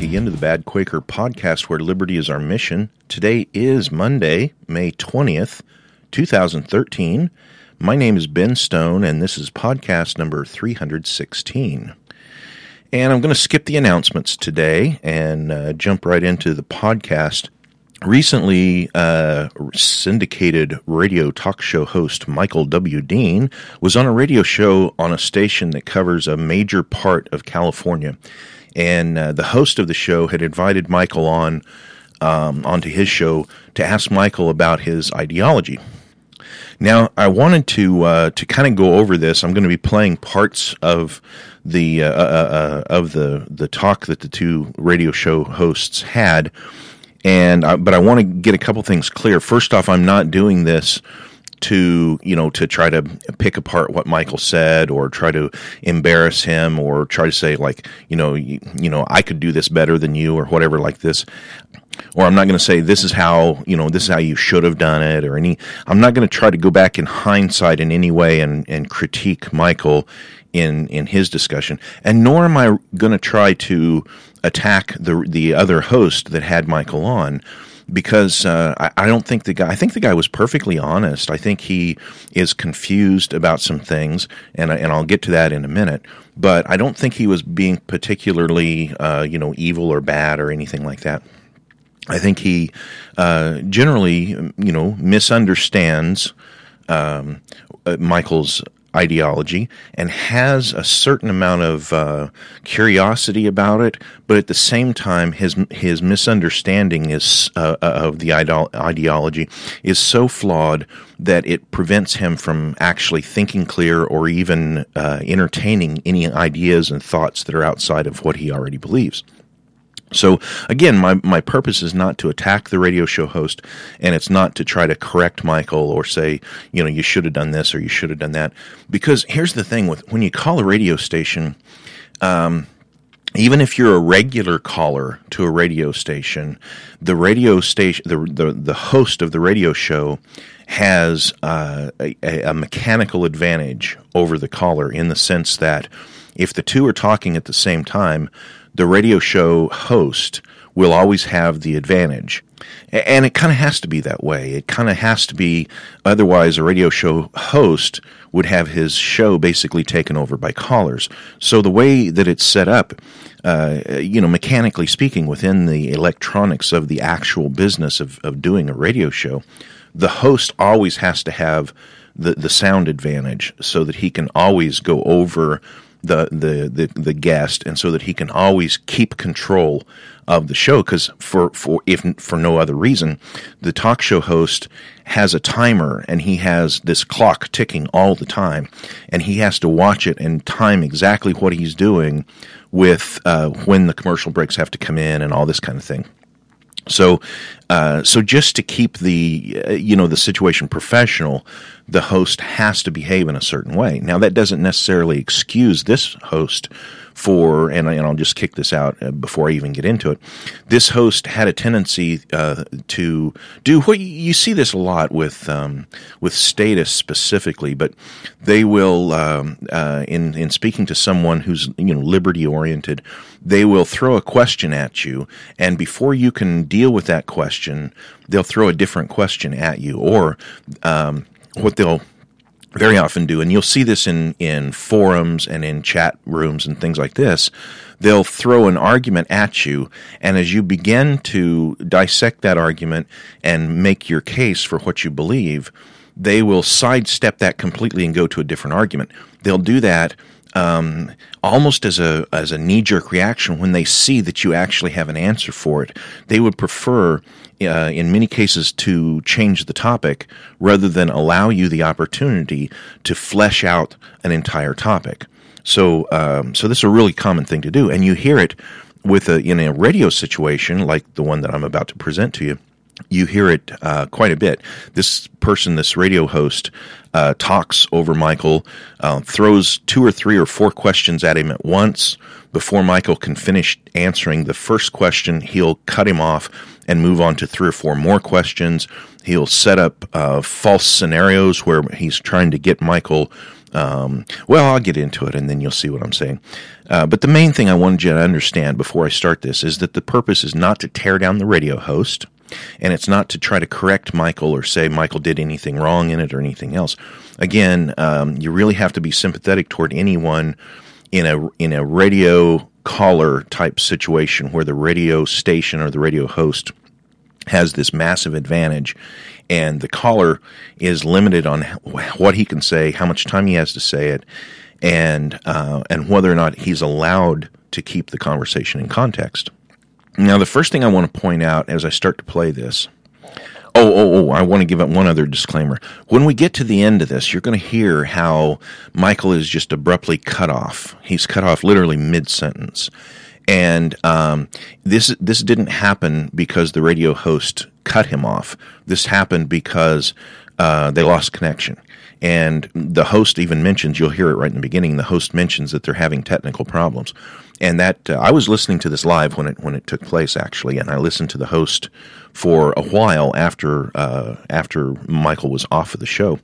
back again to the Bad Quaker podcast where liberty is our mission. Today is Monday, May 20th, 2013. My name is Ben Stone, and this is podcast number 316. And I'm going to skip the announcements today and uh, jump right into the podcast. Recently, uh, syndicated radio talk show host Michael W. Dean was on a radio show on a station that covers a major part of California and uh, the host of the show had invited Michael on um, onto his show to ask Michael about his ideology. Now, I wanted to uh, to kind of go over this. I'm going to be playing parts of the uh, uh, uh, of the the talk that the two radio show hosts had, and but I want to get a couple things clear. First off, I'm not doing this to you know to try to pick apart what Michael said or try to embarrass him or try to say like you know you, you know I could do this better than you or whatever like this. Or I'm not going to say this is how you know this is how you should have done it or any I'm not going to try to go back in hindsight in any way and and critique Michael in in his discussion. And nor am I going to try to attack the the other host that had Michael on because uh, I, I, don't think the guy. I think the guy was perfectly honest. I think he is confused about some things, and and I'll get to that in a minute. But I don't think he was being particularly, uh, you know, evil or bad or anything like that. I think he uh, generally, you know, misunderstands um, uh, Michael's ideology and has a certain amount of uh, curiosity about it, but at the same time, his his misunderstanding is uh, uh of the ideology is so flawed that it prevents him from actually thinking clear or even uh, entertaining any ideas and thoughts that are outside of what he already believes. So again, my, my purpose is not to attack the radio show host and it's not to try to correct Michael or say, you know, you should have done this or you should have done that. Because here's the thing with when you call a radio station, um, even if you're a regular caller to a radio station, the radio station, the, the, the host of the radio show has uh, a, a mechanical advantage over the caller in the sense that if the two are talking at the same time, the radio show host will always have the advantage. And it kind of has to be that way. It kind of has to be, otherwise, a radio show host would have his show basically taken over by callers. So the way that it's set up, uh, you know, mechanically speaking, within the electronics of the actual business of, of doing a radio show, the host always has to have the, the sound advantage so that he can always go over the, the, the, the guest and so that he can always keep control of the show because for, for if for no other reason the talk show host has a timer and he has this clock ticking all the time and he has to watch it and time exactly what he's doing with uh, when the commercial breaks have to come in and all this kind of thing so, uh, so just to keep the uh, you know the situation professional, the host has to behave in a certain way. Now that doesn't necessarily excuse this host for, and, and I'll just kick this out uh, before I even get into it. This host had a tendency uh, to do what you see this a lot with um, with statists specifically, but they will um, uh, in in speaking to someone who's you know liberty oriented, they will throw a question at you, and before you can deal with that question, they'll throw a different question at you, or um, what they'll very often do, and you'll see this in, in forums and in chat rooms and things like this. They'll throw an argument at you, and as you begin to dissect that argument and make your case for what you believe, they will sidestep that completely and go to a different argument. They'll do that um, almost as a as a knee jerk reaction when they see that you actually have an answer for it. They would prefer, uh, in many cases, to change the topic rather than allow you the opportunity to flesh out an entire topic. So, um, so this is a really common thing to do, and you hear it with a in a radio situation like the one that I'm about to present to you you hear it uh, quite a bit. This person, this radio host, uh, talks over Michael, uh, throws two or three or four questions at him at once. Before Michael can finish answering the first question, he'll cut him off and move on to three or four more questions. He'll set up uh, false scenarios where he's trying to get Michael. Um, well, I'll get into it and then you'll see what I'm saying. Uh, but the main thing I wanted you to understand before I start this is that the purpose is not to tear down the radio host. And it's not to try to correct Michael or say Michael did anything wrong in it or anything else. Again, um, you really have to be sympathetic toward anyone in a in a radio caller type situation where the radio station or the radio host has this massive advantage and the caller is limited on what he can say, how much time he has to say it, and uh, and whether or not he's allowed to keep the conversation in context. Now, the first thing I want to point out as I start to play this. Oh, oh, oh, I want to give it one other disclaimer. When we get to the end of this, you're going to hear how Michael is just abruptly cut off. He's cut off literally mid sentence. And um, this this didn't happen because the radio host cut him off. This happened because uh, they lost connection. And the host even mentions, you'll hear it right in the beginning, the host mentions that they're having technical problems. And that uh, I was listening to this live when it when it took place actually, and I listened to the host for a while after uh, after Michael was off of the show,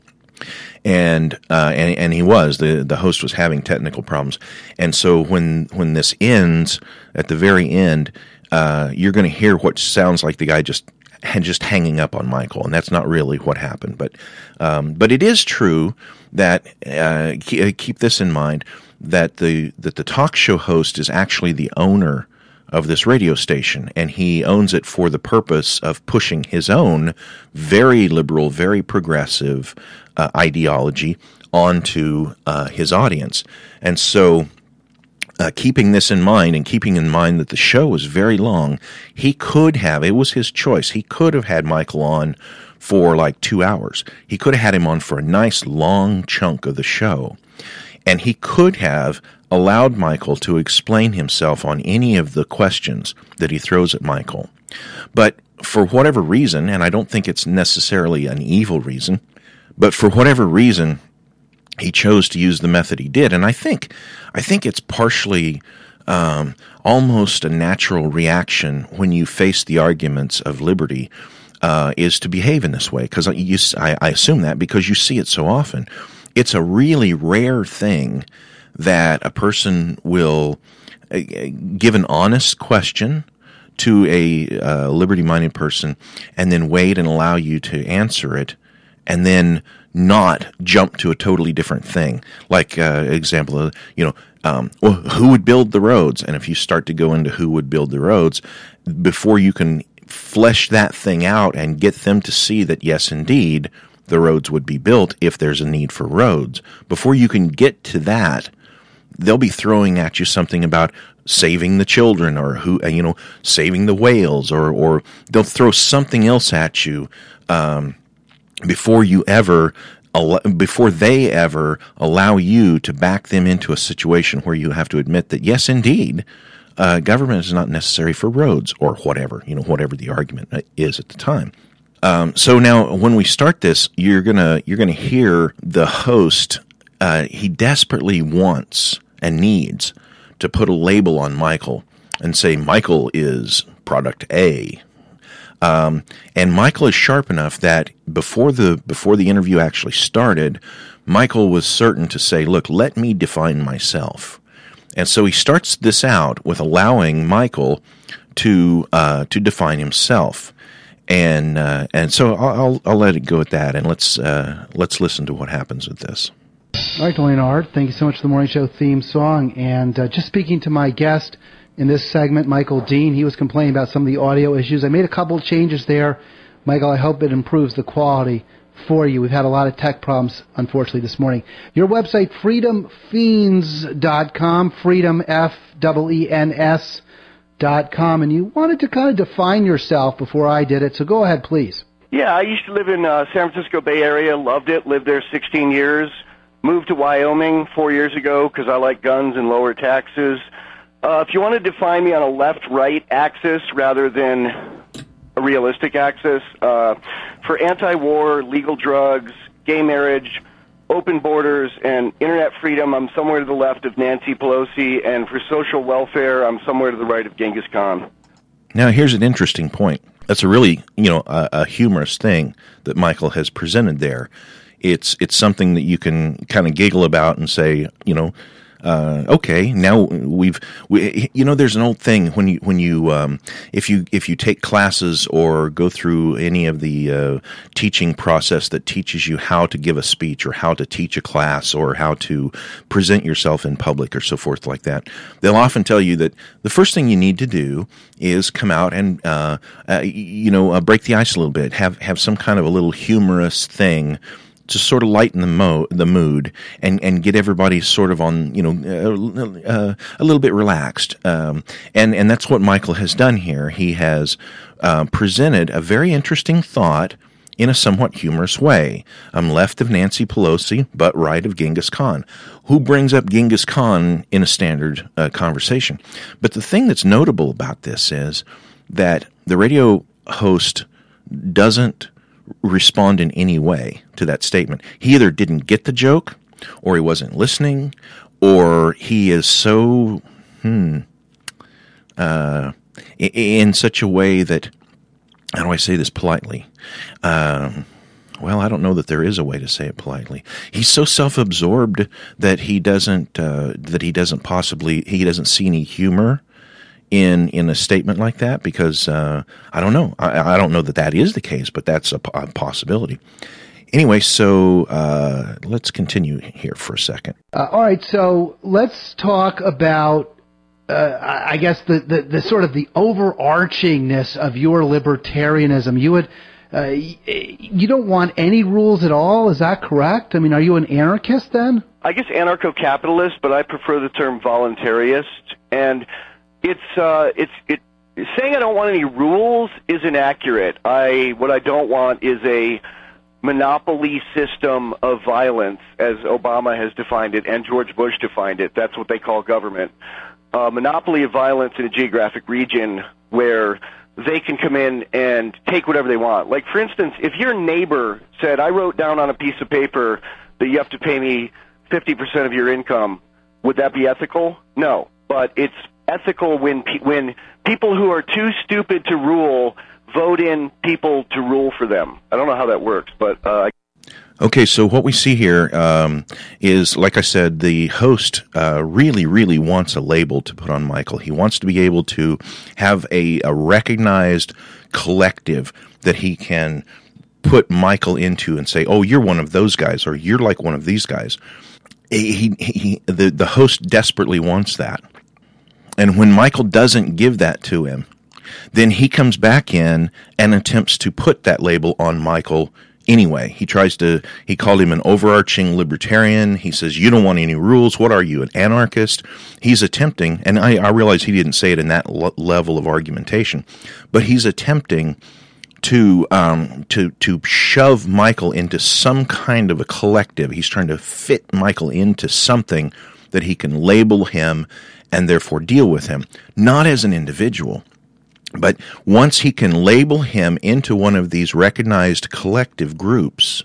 and uh, and and he was the the host was having technical problems, and so when when this ends at the very end, uh, you're going to hear what sounds like the guy just and just hanging up on Michael, and that's not really what happened. But um, but it is true that uh, keep this in mind that the that the talk show host is actually the owner of this radio station, and he owns it for the purpose of pushing his own very liberal, very progressive uh, ideology onto uh, his audience, and so uh, keeping this in mind and keeping in mind that the show was very long, he could have, it was his choice, he could have had Michael on for like two hours. He could have had him on for a nice long chunk of the show. And he could have allowed Michael to explain himself on any of the questions that he throws at Michael. But for whatever reason, and I don't think it's necessarily an evil reason, but for whatever reason, he chose to use the method he did, and I think I think it's partially um, almost a natural reaction when you face the arguments of liberty. Uh, is to behave in this way because I, I assume that because you see it so often. It's a really rare thing that a person will uh, give an honest question to a uh, liberty minded person and then wait and allow you to answer it and then not jump to a totally different thing. Like uh, example, you know, um, well, who would build the roads? And if you start to go into who would build the roads, before you can flesh that thing out and get them to see that yes, indeed, the roads would be built if there's a need for roads. Before you can get to that, they'll be throwing at you something about saving the children or who you know saving the whales or or they'll throw something else at you um, before you ever before they ever allow you to back them into a situation where you have to admit that yes indeed uh, government is not necessary for roads or whatever you know whatever the argument is at the time um, so now when we start this you're gonna you're gonna hear the host uh, he desperately wants and needs to put a label on michael and say michael is product a um, and Michael is sharp enough that before the before the interview actually started, Michael was certain to say, "Look, let me define myself." And so he starts this out with allowing Michael to uh, to define himself, and uh, and so I'll, I'll let it go at that, and let's uh, let's listen to what happens with this. All right, Leonard, thank you so much for the morning show theme song, and uh, just speaking to my guest in this segment, Michael Dean. He was complaining about some of the audio issues. I made a couple changes there. Michael, I hope it improves the quality for you. We've had a lot of tech problems, unfortunately, this morning. Your website, freedomfeens.com, freedom, F-E-E-N-S dot com, and you wanted to kind of define yourself before I did it, so go ahead, please. Yeah, I used to live in uh, San Francisco Bay Area, loved it, lived there 16 years, moved to Wyoming four years ago because I like guns and lower taxes. Uh, if you want to define me on a left-right axis rather than a realistic axis, uh, for anti-war, legal drugs, gay marriage, open borders, and internet freedom, I'm somewhere to the left of Nancy Pelosi, and for social welfare, I'm somewhere to the right of Genghis Khan. Now, here's an interesting point. That's a really, you know, a, a humorous thing that Michael has presented there. It's it's something that you can kind of giggle about and say, you know, uh, okay, now we've, we, you know, there's an old thing when you, when you, um, if you, if you take classes or go through any of the uh, teaching process that teaches you how to give a speech or how to teach a class or how to present yourself in public or so forth like that, they'll often tell you that the first thing you need to do is come out and, uh, uh you know, uh, break the ice a little bit, have, have some kind of a little humorous thing to sort of lighten the mo the mood and and get everybody sort of on you know uh, uh, a little bit relaxed um, and and that's what Michael has done here he has uh, presented a very interesting thought in a somewhat humorous way. I'm left of Nancy Pelosi, but right of Genghis Khan. Who brings up Genghis Khan in a standard uh, conversation? But the thing that's notable about this is that the radio host doesn't respond in any way to that statement. He either didn't get the joke, or he wasn't listening, or he is so hmm uh, in such a way that how do I say this politely? Um, well, I don't know that there is a way to say it politely. He's so self-absorbed that he doesn't uh, that he doesn't possibly he doesn't see any humor in in a statement like that because uh, I don't know. I, I, don't know that that is the case, but that's a, a possibility. Anyway, so uh, let's continue here for a second. Uh, all right, so let's talk about. Uh, I guess the, the, the, sort of the overarchingness of your libertarianism. You would uh, you don't want any rules at all. Is that correct? I mean, are you an anarchist then? I guess anarcho-capitalist, but I prefer the term voluntarist. And it's uh, it's it saying I don't want any rules is inaccurate. I what I don't want is a monopoly system of violence, as Obama has defined it and George Bush defined it. That's what they call government. A monopoly of violence in a geographic region where they can come in and take whatever they want. Like, for instance, if your neighbor said, I wrote down on a piece of paper that you have to pay me 50% of your income, would that be ethical? No. But it's ethical when pe- when people who are too stupid to rule vote in people to rule for them. I don't know how that works, but. Uh, Okay, so what we see here um, is, like I said, the host uh, really, really wants a label to put on Michael. He wants to be able to have a, a recognized collective that he can put Michael into and say, "Oh, you're one of those guys," or "You're like one of these guys." He, he, he the the host desperately wants that, and when Michael doesn't give that to him, then he comes back in and attempts to put that label on Michael anyway. He tries to, he called him an overarching libertarian. He says, You don't want any rules. What are you, an anarchist? He's attempting, and I, I realize he didn't say it in that level of argumentation, but he's attempting to um, to to shove Michael into some kind of a collective. He's trying to fit Michael into something that he can label him and therefore deal with him, not as an individual. But once he can label him into one of these recognized collective groups,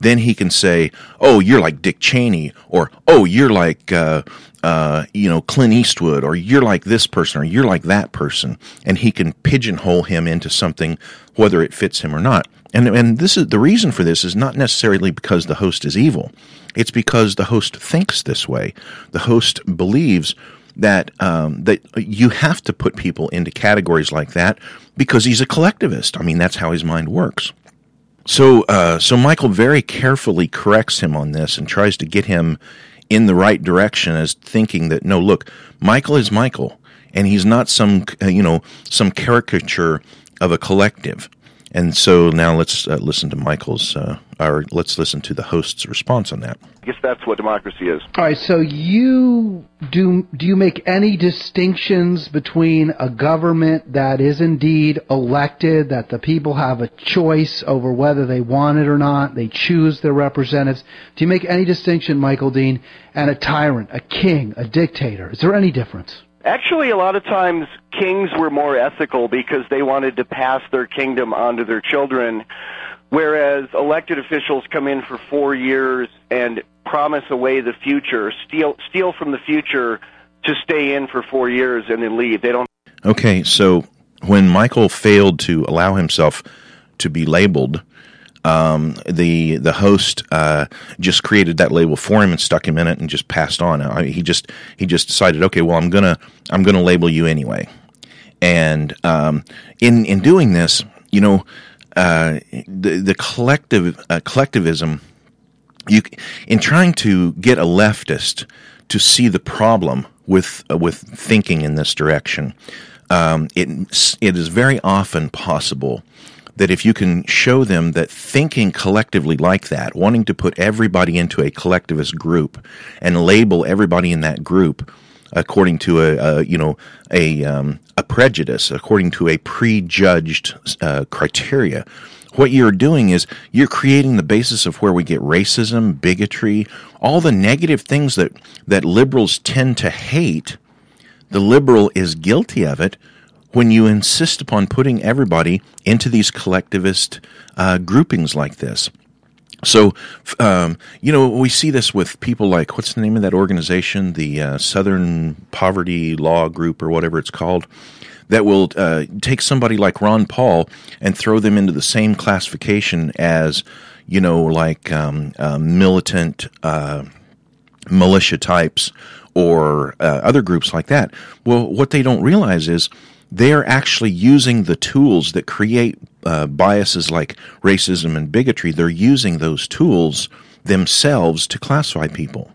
then he can say, "Oh, you're like Dick Cheney," or "Oh, you're like uh, uh, you know Clint Eastwood," or "You're like this person," or "You're like that person," and he can pigeonhole him into something, whether it fits him or not. And and this is the reason for this is not necessarily because the host is evil; it's because the host thinks this way. The host believes that um, that you have to put people into categories like that because he's a collectivist. I mean, that's how his mind works. So, uh, so Michael very carefully corrects him on this and tries to get him in the right direction as thinking that no, look, Michael is Michael, and he's not some you know some caricature of a collective. And so now let's uh, listen to Michael's, uh, or let's listen to the host's response on that. I guess that's what democracy is. All right. So you do do you make any distinctions between a government that is indeed elected, that the people have a choice over whether they want it or not, they choose their representatives? Do you make any distinction, Michael Dean, and a tyrant, a king, a dictator? Is there any difference? Actually, a lot of times kings were more ethical because they wanted to pass their kingdom on to their children, whereas elected officials come in for four years and promise away the future, steal steal from the future to stay in for four years and then leave. They don't. Okay, so when Michael failed to allow himself to be labeled, um, the the host uh, just created that label for him and stuck him in it and just passed on. I he just he just decided, okay, well, I'm gonna I'm gonna label you anyway. And um, in in doing this, you know, uh, the the collective uh, collectivism, you in trying to get a leftist to see the problem with uh, with thinking in this direction, um, it it is very often possible that if you can show them that thinking collectively like that, wanting to put everybody into a collectivist group and label everybody in that group according to a, a you know a um, a prejudice, according to a prejudged uh, criteria. What you're doing is you're creating the basis of where we get racism, bigotry, all the negative things that that liberals tend to hate. The liberal is guilty of it when you insist upon putting everybody into these collectivist uh, groupings like this. So, um, you know, we see this with people like what's the name of that organization, the uh, Southern Poverty Law Group or whatever it's called, that will uh, take somebody like Ron Paul and throw them into the same classification as, you know, like um, uh, militant uh, militia types or uh, other groups like that. Well, what they don't realize is they're actually using the tools that create uh, biases like racism and bigotry. They're using those tools themselves to classify people.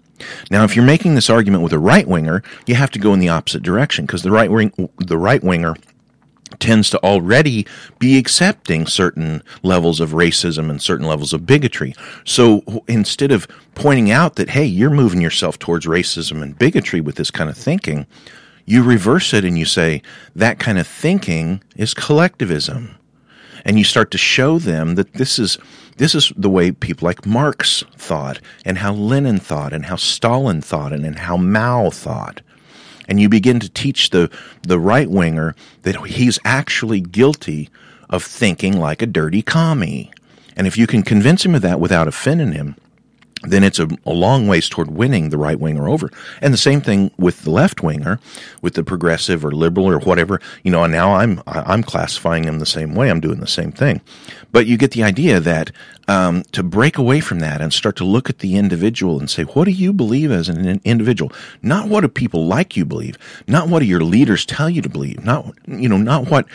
Now, if you're making this argument with a right winger, you have to go in the opposite direction because the right wing, the right winger tends to already be accepting certain levels of racism and certain levels of bigotry. So instead of pointing out that, hey, you're moving yourself towards racism and bigotry with this kind of thinking, you reverse it and you say that kind of thinking is collectivism. And you start to show them that this is this is the way people like Marx thought and how Lenin thought and how Stalin thought and, and how Mao thought. And you begin to teach the, the right winger that he's actually guilty of thinking like a dirty commie. And if you can convince him of that without offending him, then it's a, a, long ways toward winning the right winger over. And the same thing with the left winger, with the progressive or liberal or whatever. You know, and now I'm I'm classifying them the same way. I'm doing the same thing. But you get the idea that um, to break away from that and start to look at the individual and say, what do you believe as an individual? Not what do people like you believe, not what do your leaders tell you to believe, not you know, not what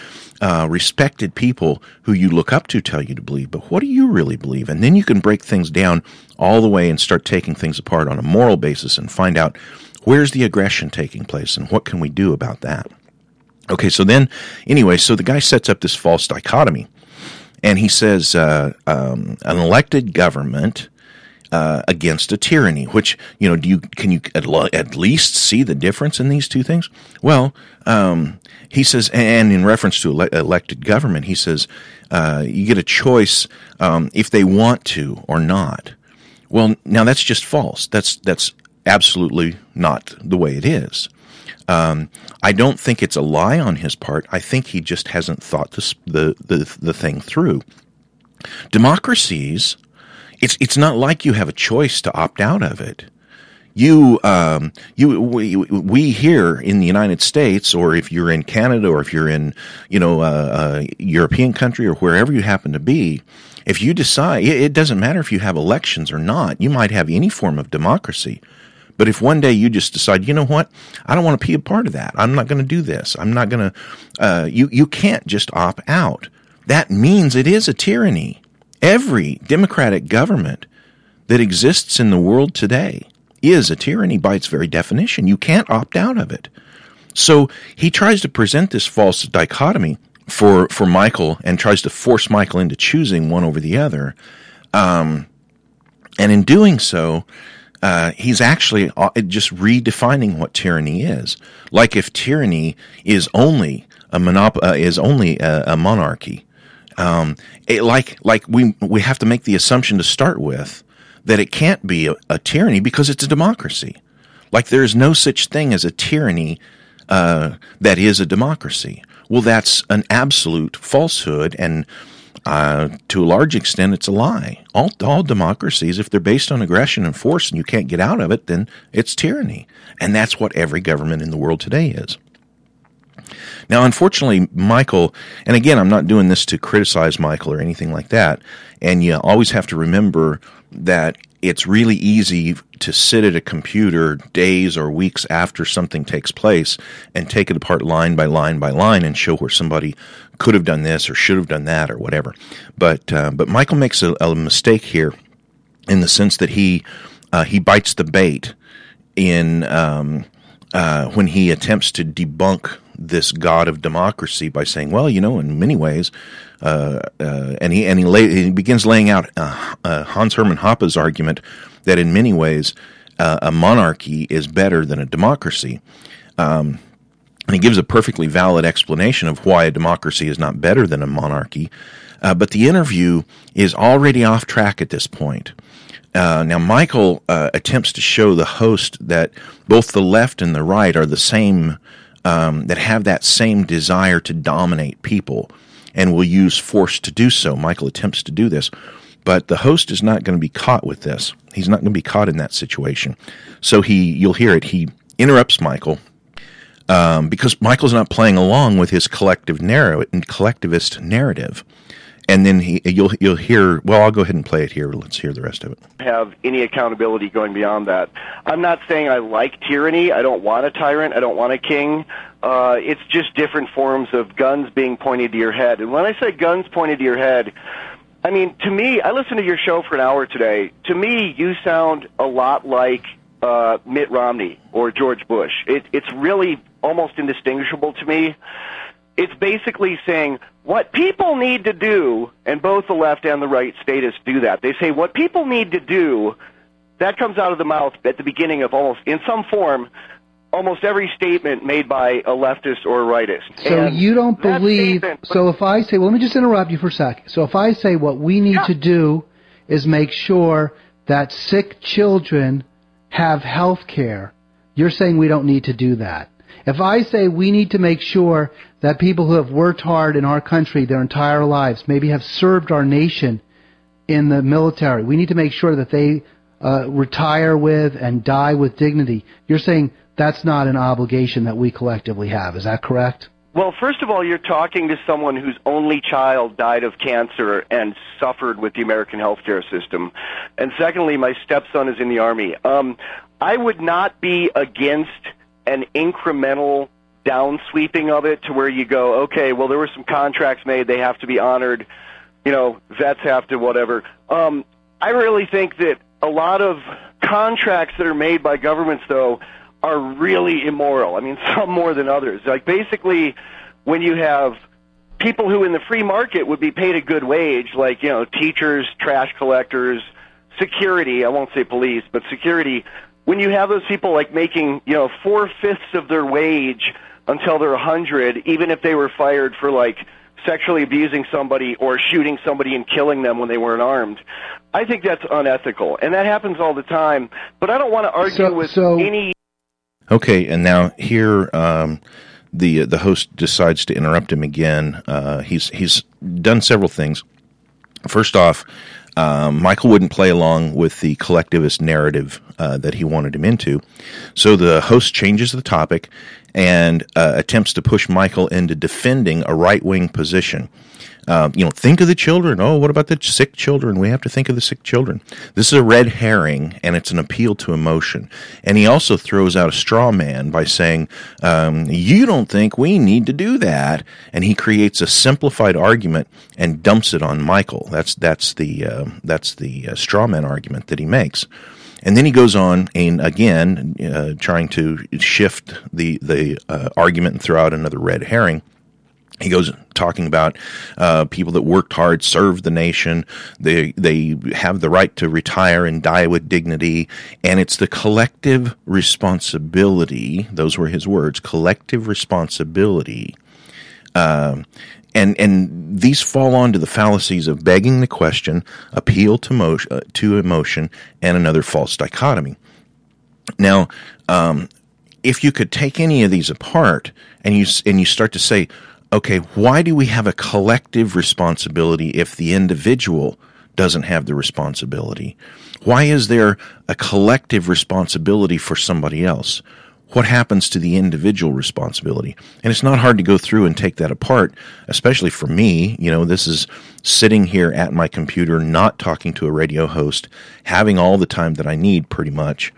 uh, respected people who you look up to tell you to believe, but what do you really believe? And then you can break things down all the way and start taking things apart on a moral basis and find out where's the aggression taking place and what can we do about that. Okay, so then, anyway, so the guy sets up this false dichotomy and he says uh, um, an elected government uh, against a tyranny. Which you know, do you can you at, at least see the difference in these two things? Well, um, he says, and in reference to ele- elected government, he says uh, you get a choice um, if they want to or not. Well, now that's just false. That's that's absolutely not the way it is. Um, I don't think it's a lie on his part. I think he just hasn't thought this, the, the, the thing through. Democracies, it's, it's not like you have a choice to opt out of it. You, um, you, we, we here in the United States, or if you're in Canada, or if you're in, you know, a, a European country, or wherever you happen to be, if you decide, it doesn't matter if you have elections or not. You might have any form of democracy. But if one day you just decide, you know what, I don't want to be a part of that. I'm not going to do this. I'm not going to. Uh, you you can't just opt out. That means it is a tyranny. Every democratic government that exists in the world today is a tyranny by its very definition. You can't opt out of it. So he tries to present this false dichotomy for for Michael and tries to force Michael into choosing one over the other. Um, and in doing so, uh, he's actually uh, just redefining what tyranny is. Like if tyranny is only a monop- uh, is only a, a monarchy, um, it, like like we we have to make the assumption to start with that it can't be a, a tyranny because it's a democracy. Like there is no such thing as a tyranny uh, that is a democracy. Well, that's an absolute falsehood, and uh, to a large extent, it's a lie. All, all democracies, if they're based on aggression and force and you can't get out of it, then it's tyranny. And that's what every government in the world today is. Now, unfortunately, Michael, and again, I'm not doing this to criticize Michael or anything like that, and you always have to remember that it's really easy to sit at a computer days or weeks after something takes place and take it apart line by line by line and show where somebody could have done this or should have done that or whatever. But uh, but Michael makes a, a, mistake here in the sense that he uh, he bites the bait in um, uh, when he attempts to debunk this god of democracy by saying, well, you know, in many ways, uh, uh, and he and he, lay, he begins laying out uh, Hans Hermann Hoppe's argument that in many ways a monarchy is better than a democracy. Um, and he gives a perfectly valid explanation of why a democracy is not better than a monarchy. Uh, but the interview is already off track at this point. Uh, now, Michael uh, attempts to show the host that both the left and the right are the same, um, that have that same desire to dominate people and will use force to do so. Michael attempts to do this, but the host is not going to be caught with this. He's not going to be caught in that situation. So he, you'll hear it. He interrupts Michael um, because Michael's not playing along with his collective narrative, collectivist narrative. And then he, you'll you'll hear. Well, I'll go ahead and play it here. Let's hear the rest of it. Have any accountability going beyond that? I'm not saying I like tyranny. I don't want a tyrant. I don't want a king. Uh, it's just different forms of guns being pointed to your head. And when I say guns pointed to your head, I mean to me. I listened to your show for an hour today. To me, you sound a lot like uh, Mitt Romney or George Bush. It, it's really almost indistinguishable to me it's basically saying what people need to do, and both the left and the right statists do that. They say what people need to do, that comes out of the mouth at the beginning of almost, in some form, almost every statement made by a leftist or a rightist. So and you don't believe, so if I say, well, let me just interrupt you for a second. So if I say what we need yeah. to do is make sure that sick children have health care, you're saying we don't need to do that. If I say we need to make sure that people who have worked hard in our country their entire lives, maybe have served our nation in the military, we need to make sure that they uh, retire with and die with dignity. You're saying that's not an obligation that we collectively have. Is that correct? Well, first of all, you're talking to someone whose only child died of cancer and suffered with the American healthcare system. And secondly, my stepson is in the Army. Um, I would not be against an incremental downsweeping of it to where you go, okay, well, there were some contracts made, they have to be honored, you know, vets have to whatever. Um, I really think that a lot of contracts that are made by governments, though, are really immoral. I mean, some more than others. Like, basically, when you have people who in the free market would be paid a good wage, like, you know, teachers, trash collectors, security, I won't say police, but security, when you have those people like making you know four fifths of their wage until they're a hundred, even if they were fired for like sexually abusing somebody or shooting somebody and killing them when they weren't armed. I think that's unethical, and that happens all the time. But I don't want to argue so, with so... any. Okay, and now here. Um, the the host decides to interrupt him again. Uh, he's he's done several things. First off, um, Michael wouldn't play along with the collectivist narrative uh, that he wanted him into. So the host changes the topic and uh, attempts to push Michael into defending a right wing position. Uh, you know, think of the children. Oh, what about the sick children? We have to think of the sick children. This is a red herring, and it's an appeal to emotion. And he also throws out a straw man by saying, um, "You don't think we need to do that?" And he creates a simplified argument and dumps it on Michael. That's that's the uh, that's the uh, straw man argument that he makes. And then he goes on and again uh, trying to shift the the uh, argument and throw out another red herring he goes talking about uh, people that worked hard, served the nation. They they have the right to retire and die with dignity, and it's the collective responsibility. Those were his words: collective responsibility. Um, and and these fall onto the fallacies of begging the question, appeal to motion, uh, to emotion, and another false dichotomy. Now, um, if you could take any of these apart and you and you start to say, okay, why do we have a collective responsibility if the individual doesn't have the responsibility? Why is there a collective responsibility for somebody else? What happens to the individual responsibility? And it's not hard to go through and take that apart, especially for me. You know, this is sitting here at my computer, not talking to a radio host, having all the time that I need pretty much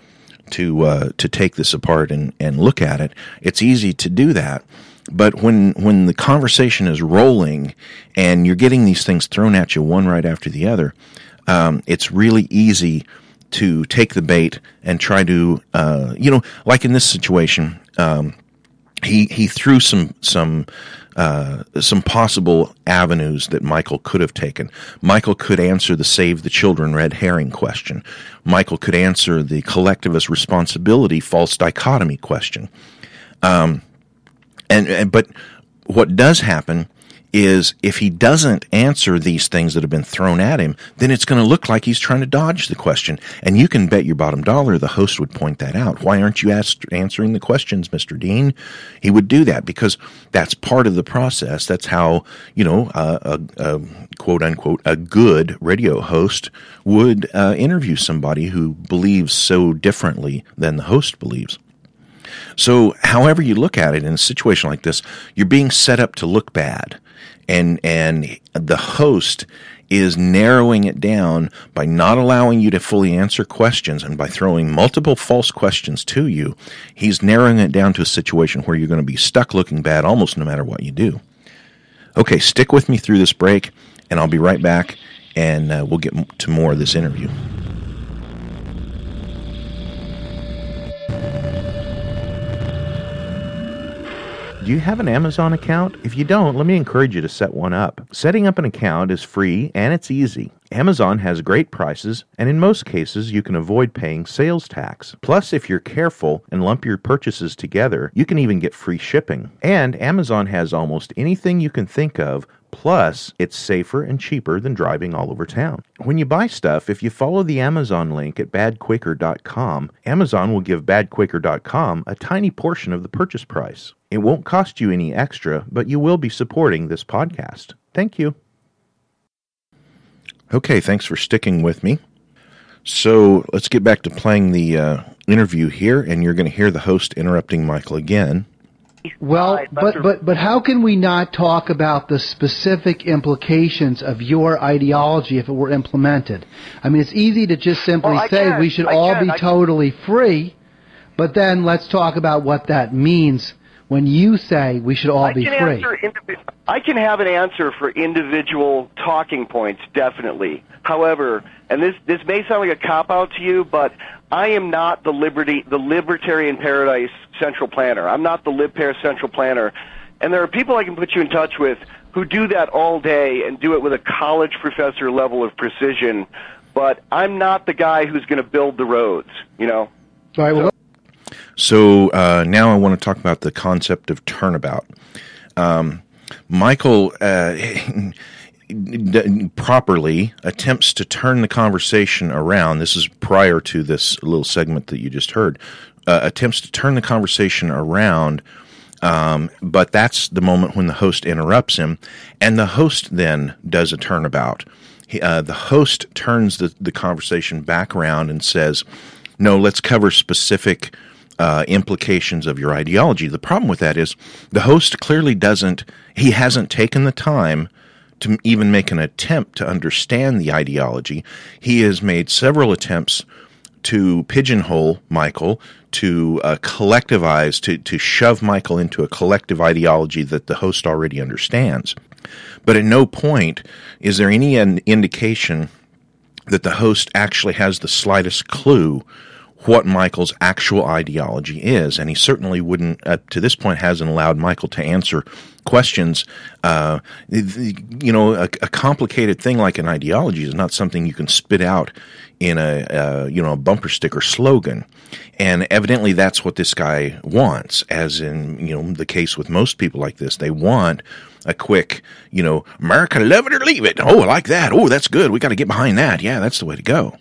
to uh, to take this apart and, and look at it. It's easy to do that. But when when the conversation is rolling and you're getting these things thrown at you one right after the other, um, it's really easy to take the bait and try to uh, you know like in this situation. Um, he he threw some some uh, some possible avenues that Michael could have taken. Michael could answer the save the children red herring question. Michael could answer the collectivist responsibility false dichotomy question. Um, and, and but what does happen is if he doesn't answer these things that have been thrown at him, then it's going to look like he's trying to dodge the question. And you can bet your bottom dollar the host would point that out. Why aren't you answering the questions, Mr. Dean? He would do that because that's part of the process. That's how, you know, a, a quote unquote, a good radio host would uh, interview somebody who believes so differently than the host believes. So, however you look at it in a situation like this, you're being set up to look bad. And, and the host is narrowing it down by not allowing you to fully answer questions and by throwing multiple false questions to you. He's narrowing it down to a situation where you're going to be stuck looking bad almost no matter what you do. Okay, stick with me through this break, and I'll be right back, and uh, we'll get to more of this interview. Do you have an Amazon account? If you don't, let me encourage you to set one up. Setting up an account is free and it's easy. Amazon has great prices, and in most cases, you can avoid paying sales tax. Plus, if you're careful and lump your purchases together, you can even get free shipping. And Amazon has almost anything you can think of Plus, it's safer and cheaper than driving all over town. When you buy stuff, if you follow the Amazon link at badquaker.com, Amazon will give badquaker.com a tiny portion of the purchase price. It won't cost you any extra, but you will be supporting this podcast. Thank you. Okay, thanks for sticking with me. So let's get back to playing the uh, interview here, and you're going to hear the host interrupting Michael again. Well, but but but how can we not talk about the specific implications of your ideology if it were implemented? I mean, it's easy to just simply oh, well, say can. we should I all can. be I totally free, but then let's talk about what that means when you say we should all I be can free. Answer I can have an answer for individual talking points, definitely. However, and this this may sound like a cop out to you, but I am not the liberty the libertarian paradise central planner. I'm not the libpair central planner. And there are people I can put you in touch with who do that all day and do it with a college professor level of precision. But I'm not the guy who's going to build the roads, you know. All right. Well, So uh, now I want to talk about the concept of turnabout. Um, Michael uh, d- properly attempts to turn the conversation around. This is prior to this little segment that you just heard. Uh, attempts to turn the conversation around, um, but that's the moment when the host interrupts him, and the host then does a turnabout. He, uh, the host turns the, the conversation back around and says, "No, let's cover specific." uh, implications of your ideology. The problem with that is the host clearly doesn't, he hasn't taken the time to even make an attempt to understand the ideology. He has made several attempts to pigeonhole Michael, to uh, collectivize, to, to shove Michael into a collective ideology that the host already understands. But at no point is there any indication that the host actually has the slightest clue what Michael's actual ideology is. And he certainly wouldn't, up to this point, hasn't allowed Michael to answer questions. Uh, you know, a, a, complicated thing like an ideology is not something you can spit out in a, uh, you know, a bumper sticker slogan. And evidently that's what this guy wants, as in, you know, the case with most people like this. They want a quick, you know, America love it or leave it. Oh, I like that. Oh, that's good. We got to get behind that. Yeah, that's the way to go.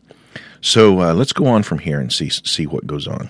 So uh, let's go on from here and see see what goes on.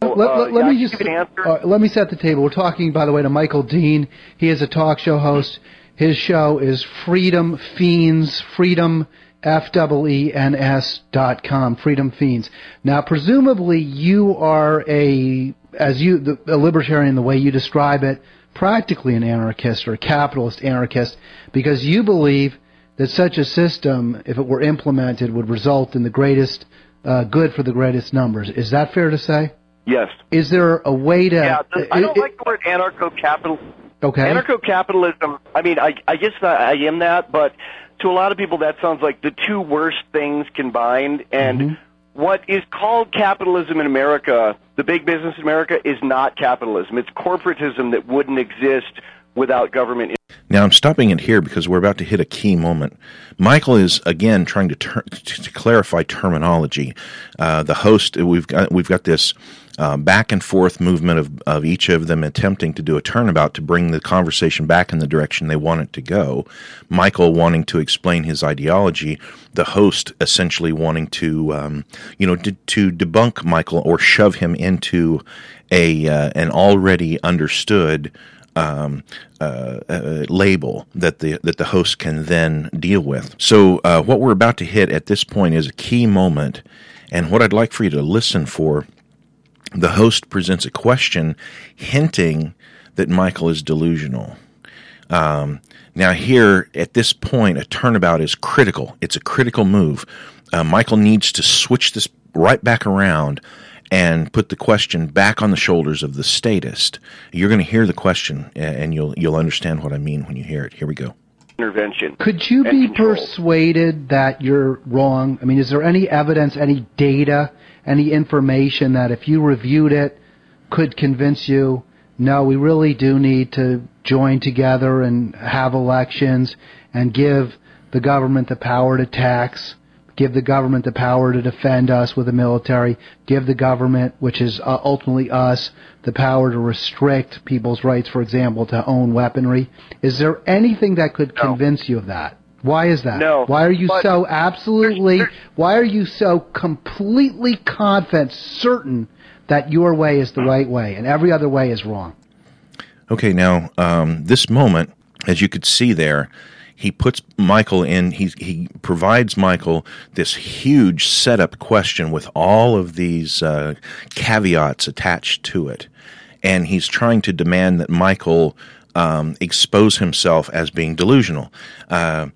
Let, let, uh, let me just uh, let me set the table. We're talking, by the way, to Michael Dean. He is a talk show host. His show is Freedom Feens. Freedom F W E N S dot com. Freedom Feens. Now, presumably, you are a as you the, a libertarian the way you describe it, practically an anarchist or a capitalist anarchist, because you believe that such a system, if it were implemented, would result in the greatest uh, good for the greatest numbers. Is that fair to say? Yes. Is there a way to? Yeah, I don't it, like the word anarcho-capital. Okay. Anarcho-capitalism. I mean, I, I guess I am that, but to a lot of people, that sounds like the two worst things combined. And mm-hmm. what is called capitalism in America, the big business in America, is not capitalism. It's corporatism that wouldn't exist without government. Now I'm stopping it here because we're about to hit a key moment. Michael is again trying to, ter- to clarify terminology. Uh, the host, we've got we've got this uh, back and forth movement of, of each of them attempting to do a turnabout to bring the conversation back in the direction they want it to go. Michael wanting to explain his ideology, the host essentially wanting to, um, you know, to, to, debunk Michael or shove him into a uh, an already understood um, uh, uh, label that the that the host can then deal with. So uh, what we're about to hit at this point is a key moment, and what I'd like for you to listen for. The host presents a question hinting that Michael is delusional. Um, now, here at this point, a turnabout is critical. It's a critical move. Uh, Michael needs to switch this right back around and put the question back on the shoulders of the statist. You're going to hear the question, and you'll you'll understand what I mean when you hear it. Here we go. Intervention. Could you be control. persuaded that you're wrong? I mean, is there any evidence, any data, any information that if you reviewed it could convince you? No, we really do need to join together and have elections and give the government the power to tax give the government the power to defend us with the military, give the government, which is uh, ultimately us, the power to restrict people's rights, for example, to own weaponry. Is there anything that could no. convince you of that? Why is that? No. Why are you so absolutely, why are you so completely confident, certain that your way is the right way and every other way is wrong? Okay, now, um, this moment, as you could see there, he puts Michael in. He he provides Michael this huge setup question with all of these uh, caveats attached to it, and he's trying to demand that Michael. Um, expose himself as being delusional, uh,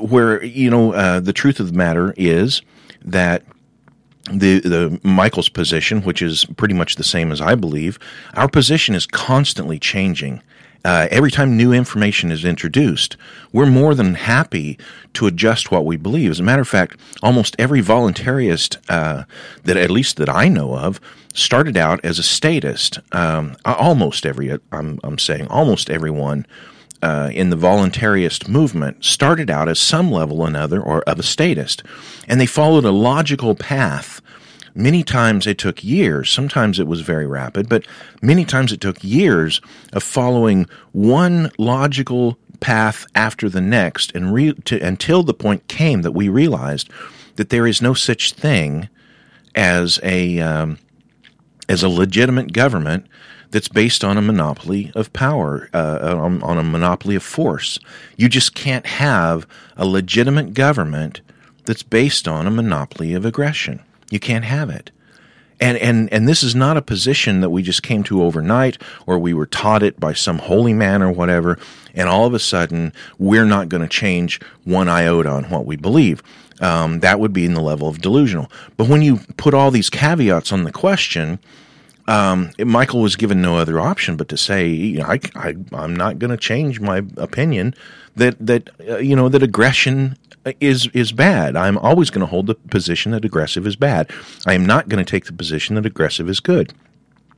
where you know uh, the truth of the matter is that the the Michael's position, which is pretty much the same as I believe, our position is constantly changing uh, every time new information is introduced, we're more than happy to adjust what we believe. As a matter of fact, almost every voluntarist uh, that, at least that I know of, started out as a statist. Um, almost every, I'm, I'm saying, almost everyone uh, in the voluntarist movement started out as some level or another or of a statist, and they followed a logical path Many times it took years. Sometimes it was very rapid, but many times it took years of following one logical path after the next and re- to, until the point came that we realized that there is no such thing as a um, as a legitimate government that's based on a monopoly of power, uh, on, on, a monopoly of force. You just can't have a legitimate government that's based on a monopoly of aggression. You can't have it. And, and, and this is not a position that we just came to overnight or we were taught it by some holy man or whatever. And all of a sudden, we're not going to change one iota on what we believe. Um, that would be in the level of delusional. But when you put all these caveats on the question, um, Michael was given no other option but to say, you know, I, I'm not going to change my opinion that that uh, you know that aggression is is bad. I'm always going to hold the position that aggressive is bad. I am not going to take the position that aggressive is good.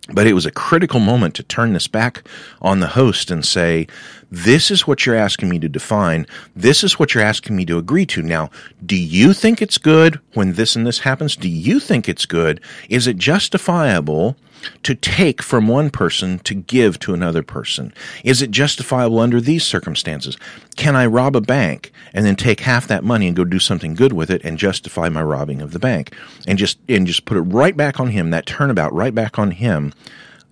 But it was a critical moment to turn this back on the host and say, this is what you're asking me to define. This is what you're asking me to agree to. Now, do you think it's good when this and this happens? Do you think it's good? Is it justifiable to take from one person to give to another person? Is it justifiable under these circumstances? Can I rob a bank and then take half that money and go do something good with it and justify my robbing of the bank and just and just put it right back on him that turnabout right back on him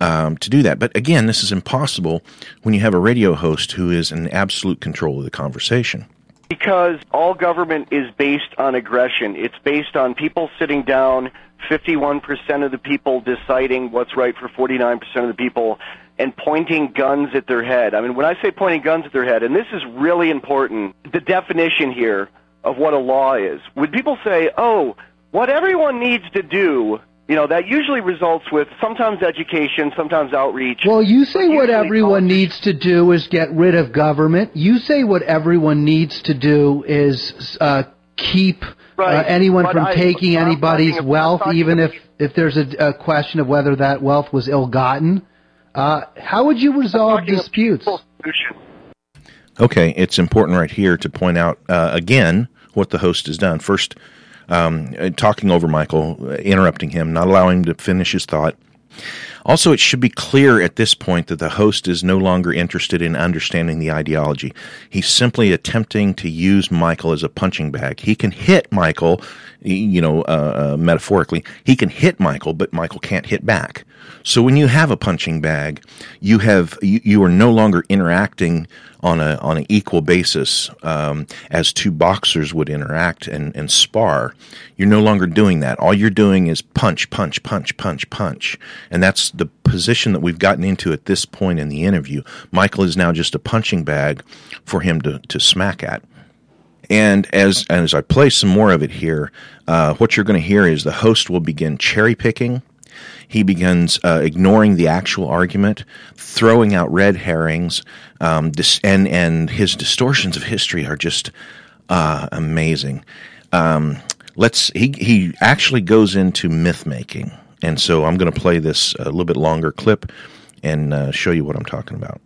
um, to do that. But again, this is impossible when you have a radio host who is in absolute control of the conversation. Because all government is based on aggression. It's based on people sitting down 51% of the people deciding what's right for 49% of the people and pointing guns at their head. I mean, when I say pointing guns at their head, and this is really important, the definition here of what a law is. When people say, oh, what everyone needs to do, you know, that usually results with sometimes education, sometimes outreach. Well, you say what everyone needs to do is get rid of government. You say what everyone needs to do is uh, keep right. uh, anyone but from I, taking anybody's wealth, even if, if there's a, a, question of whether that wealth was ill-gotten. Uh, how would you resolve disputes? Okay, it's important right here to point out uh, again what the host has done. First, um, talking over Michael, interrupting him, not allowing him to finish his thought. Also, it should be clear at this point that the host is no longer interested in understanding the ideology. He's simply attempting to use Michael as a punching bag. He can hit Michael, you know, uh, uh, metaphorically. He can hit Michael, but Michael can't hit back. So when you have a punching bag, you have you, you are no longer interacting on a on an equal basis um, as two boxers would interact and, and spar. You're no longer doing that. All you're doing is punch, punch, punch, punch, punch, and that's the position that we've gotten into at this point in the interview. Michael is now just a punching bag for him to to smack at. And as as I play some more of it here, uh, what you're going to hear is the host will begin cherry picking he begins uh, ignoring the actual argument, throwing out red herrings, um, dis- and and his distortions of history are just uh, amazing. Um, let's he he actually goes into myth making, and so I'm going to play this a little bit longer clip and uh, show you what I'm talking about.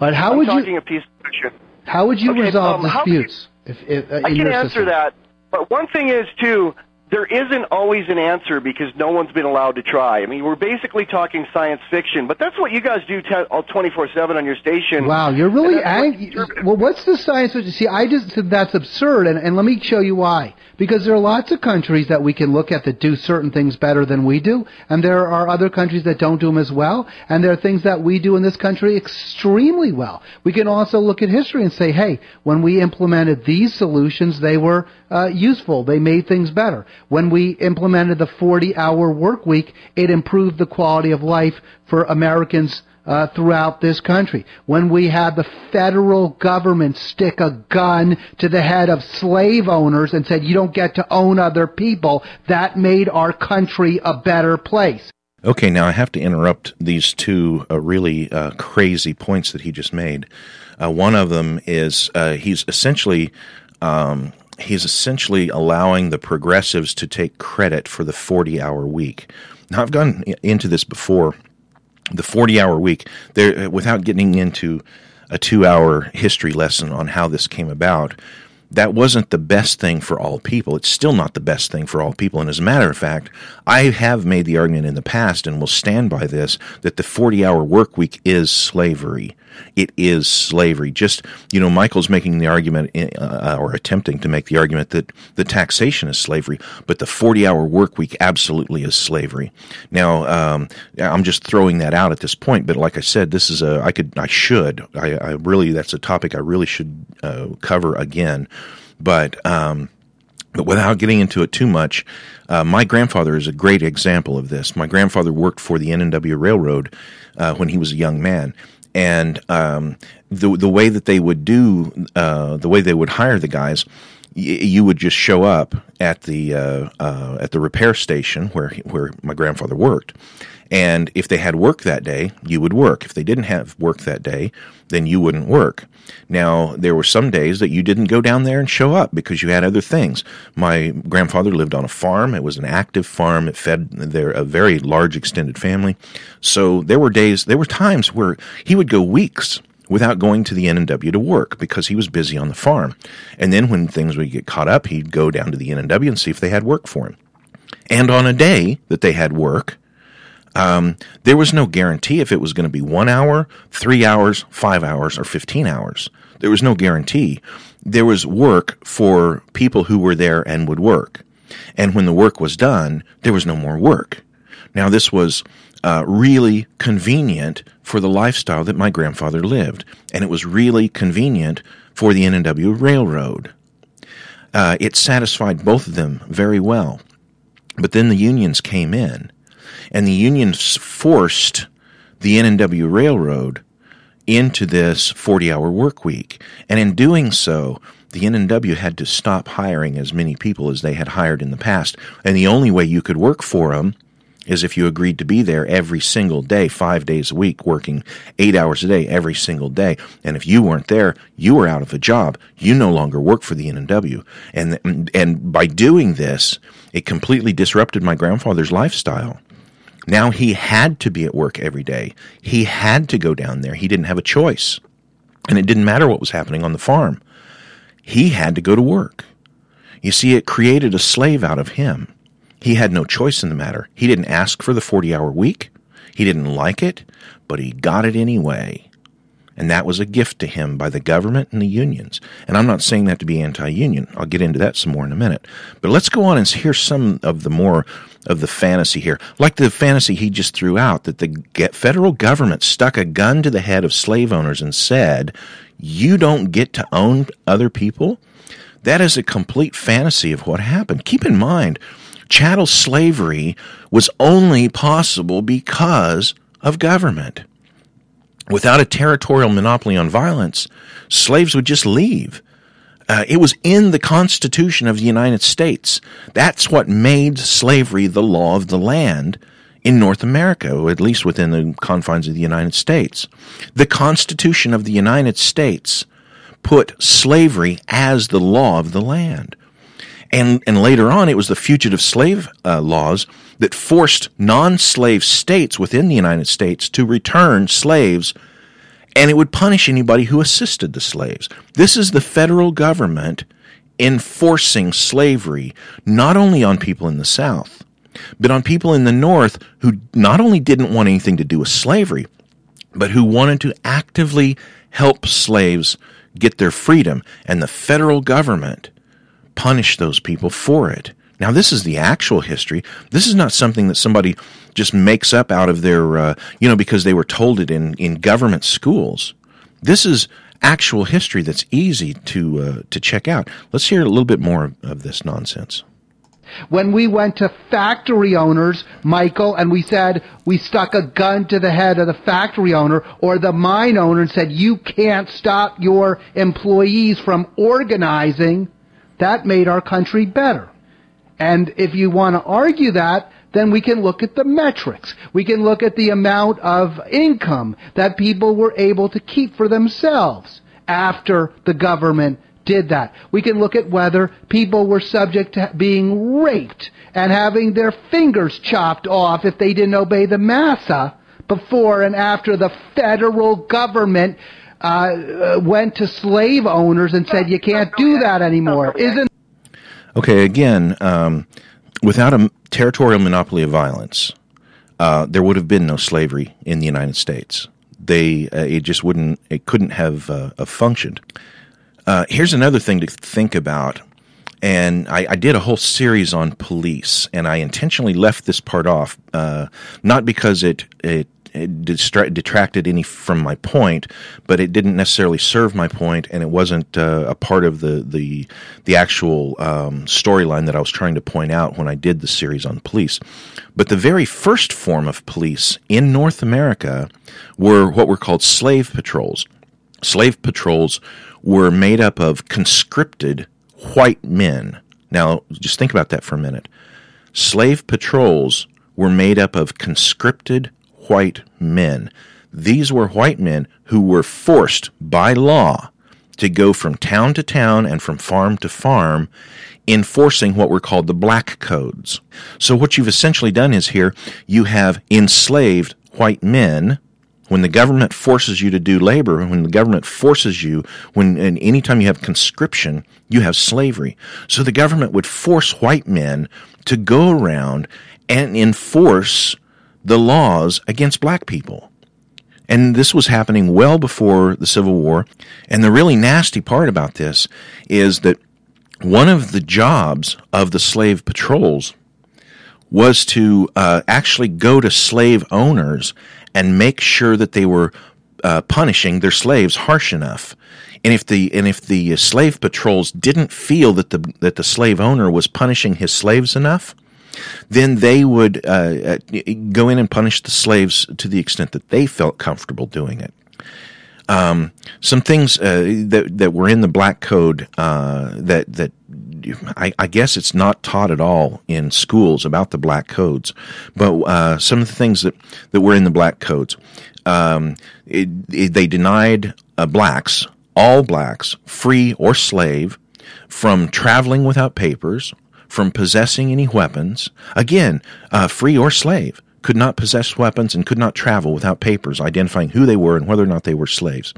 But how I'm would talking you? A piece of. How would you okay, resolve um, disputes? If, if, uh, I can answer system? that, but one thing is too there isn't always an answer because no one's been allowed to try. I mean, we're basically talking science fiction, but that's what you guys do 24 7 on your station. Wow, you're really angry. Well, what's the science? fiction? See, I just said that's absurd, and, and let me show you why. Because there are lots of countries that we can look at that do certain things better than we do, and there are other countries that don't do them as well, and there are things that we do in this country extremely well. We can also look at history and say, hey, when we implemented these solutions, they were uh, useful. They made things better. When we implemented the 40 hour work week, it improved the quality of life for Americans uh, throughout this country. When we had the federal government stick a gun to the head of slave owners and said, you don't get to own other people, that made our country a better place. Okay, now I have to interrupt these two uh, really uh, crazy points that he just made. Uh, one of them is uh, he's essentially um, he's essentially allowing the progressives to take credit for the 40 hour week. Now, I've gone into this before. The 40 hour week, there, without getting into a two hour history lesson on how this came about, that wasn't the best thing for all people. It's still not the best thing for all people. And as a matter of fact, I have made the argument in the past and will stand by this that the 40 hour work week is slavery. It is slavery. Just, you know, Michael's making the argument uh, or attempting to make the argument that the taxation is slavery, but the 40 hour work week absolutely is slavery. Now, um, I'm just throwing that out at this point, but like I said, this is a, I could, I should, I, I really, that's a topic I really should uh, cover again. But, um, but without getting into it too much, uh, my grandfather is a great example of this. My grandfather worked for the N&W Railroad uh, when he was a young man, and um, the the way that they would do uh, the way they would hire the guys, you would just show up at the uh, uh, at the repair station where where my grandfather worked, And if they had work that day, you would work. If they didn't have work that day, then you wouldn't work. Now, there were some days that you didn't go down there and show up because you had other things. My grandfather lived on a farm. It was an active farm. It fed their a very large extended family. So there were days, there were times where he would go weeks without going to the N&W to work because he was busy on the farm. And then when things would get caught up, he'd go down to the N&W and see if they had work for him. And on a day that they had work, um, there was no guarantee if it was going to be one hour, three hours, five hours, or 15 hours. There was no guarantee. There was work for people who were there and would work. And when the work was done, there was no more work. Now, this was uh, really convenient for the lifestyle that my grandfather lived, and it was really convenient for the N&W Railroad. Uh, it satisfied both of them very well. But then the unions came in, and the unions forced the N&W Railroad into this 40-hour work week. And in doing so, the N&W had to stop hiring as many people as they had hired in the past. And the only way you could work for them is if you agreed to be there every single day, five days a week, working eight hours a day every single day. And if you weren't there, you were out of a job. You no longer work for the N&W. And, and by doing this, it completely disrupted my grandfather's lifestyle. Now he had to be at work every day. He had to go down there. He didn't have a choice. And it didn't matter what was happening on the farm. He had to go to work. You see, it created a slave out of him. He had no choice in the matter. He didn't ask for the 40 hour week. He didn't like it, but he got it anyway. And that was a gift to him by the government and the unions. And I'm not saying that to be anti union. I'll get into that some more in a minute. But let's go on and hear some of the more of the fantasy here. Like the fantasy he just threw out that the federal government stuck a gun to the head of slave owners and said, You don't get to own other people. That is a complete fantasy of what happened. Keep in mind, chattel slavery was only possible because of government. Without a territorial monopoly on violence, slaves would just leave. Uh, it was in the Constitution of the United States. That's what made slavery the law of the land in North America, or at least within the confines of the United States. The Constitution of the United States put slavery as the law of the land. And, and later on, it was the fugitive slave uh, laws that forced non slave states within the United States to return slaves and it would punish anybody who assisted the slaves. This is the federal government enforcing slavery not only on people in the South, but on people in the North who not only didn't want anything to do with slavery, but who wanted to actively help slaves get their freedom. And the federal government punished those people for it. Now, this is the actual history. This is not something that somebody just makes up out of their, uh, you know, because they were told it in, in government schools. This is actual history that's easy to uh, to check out. Let's hear a little bit more of this nonsense. When we went to factory owners, Michael, and we said we stuck a gun to the head of the factory owner or the mine owner and said you can't stop your employees from organizing, that made our country better. And if you want to argue that, then we can look at the metrics. We can look at the amount of income that people were able to keep for themselves after the government did that. We can look at whether people were subject to being raped and having their fingers chopped off if they didn't obey the massa before and after the federal government uh, uh went to slave owners and said you can't do that anymore. Isn't Okay, again, um, without a territorial monopoly of violence, uh, there would have been no slavery in the United States. They uh, it just wouldn't it couldn't have uh, functioned. Uh, here's another thing to think about, and I, I, did a whole series on police, and I intentionally left this part off, uh, not because it it detracted any from my point, but it didn't necessarily serve my point, and it wasn't uh, a part of the the the actual um, storyline that I was trying to point out when I did the series on police. But the very first form of police in North America were what were called slave patrols. Slave patrols were made up of conscripted white men. Now, just think about that for a minute. Slave patrols were made up of conscripted white men. These were white men who were forced by law to go from town to town and from farm to farm enforcing what were called the black codes. So what you've essentially done is here you have enslaved white men when the government forces you to do labor, when the government forces you, when and anytime you have conscription, you have slavery. So the government would force white men to go around and enforce the laws against black people. And this was happening well before the Civil War. And the really nasty part about this is that one of the jobs of the slave patrols was to uh, actually go to slave owners and make sure that they were uh, punishing their slaves harsh enough. And if the and if the slave patrols didn't feel that the that the slave owner was punishing his slaves enough, then they would uh, uh go in and punish the slaves to the extent that they felt comfortable doing it. Um, some things uh, that that were in the black code uh, that that I, I, guess it's not taught at all in schools about the black codes, but uh, some of the things that, that were in the black codes, um, it, it, they denied uh, blacks, all blacks, free or slave, from traveling without papers, from possessing any weapons, again, uh, free or slave could not possess weapons and could not travel without papers identifying who they were and whether or not they were slaves.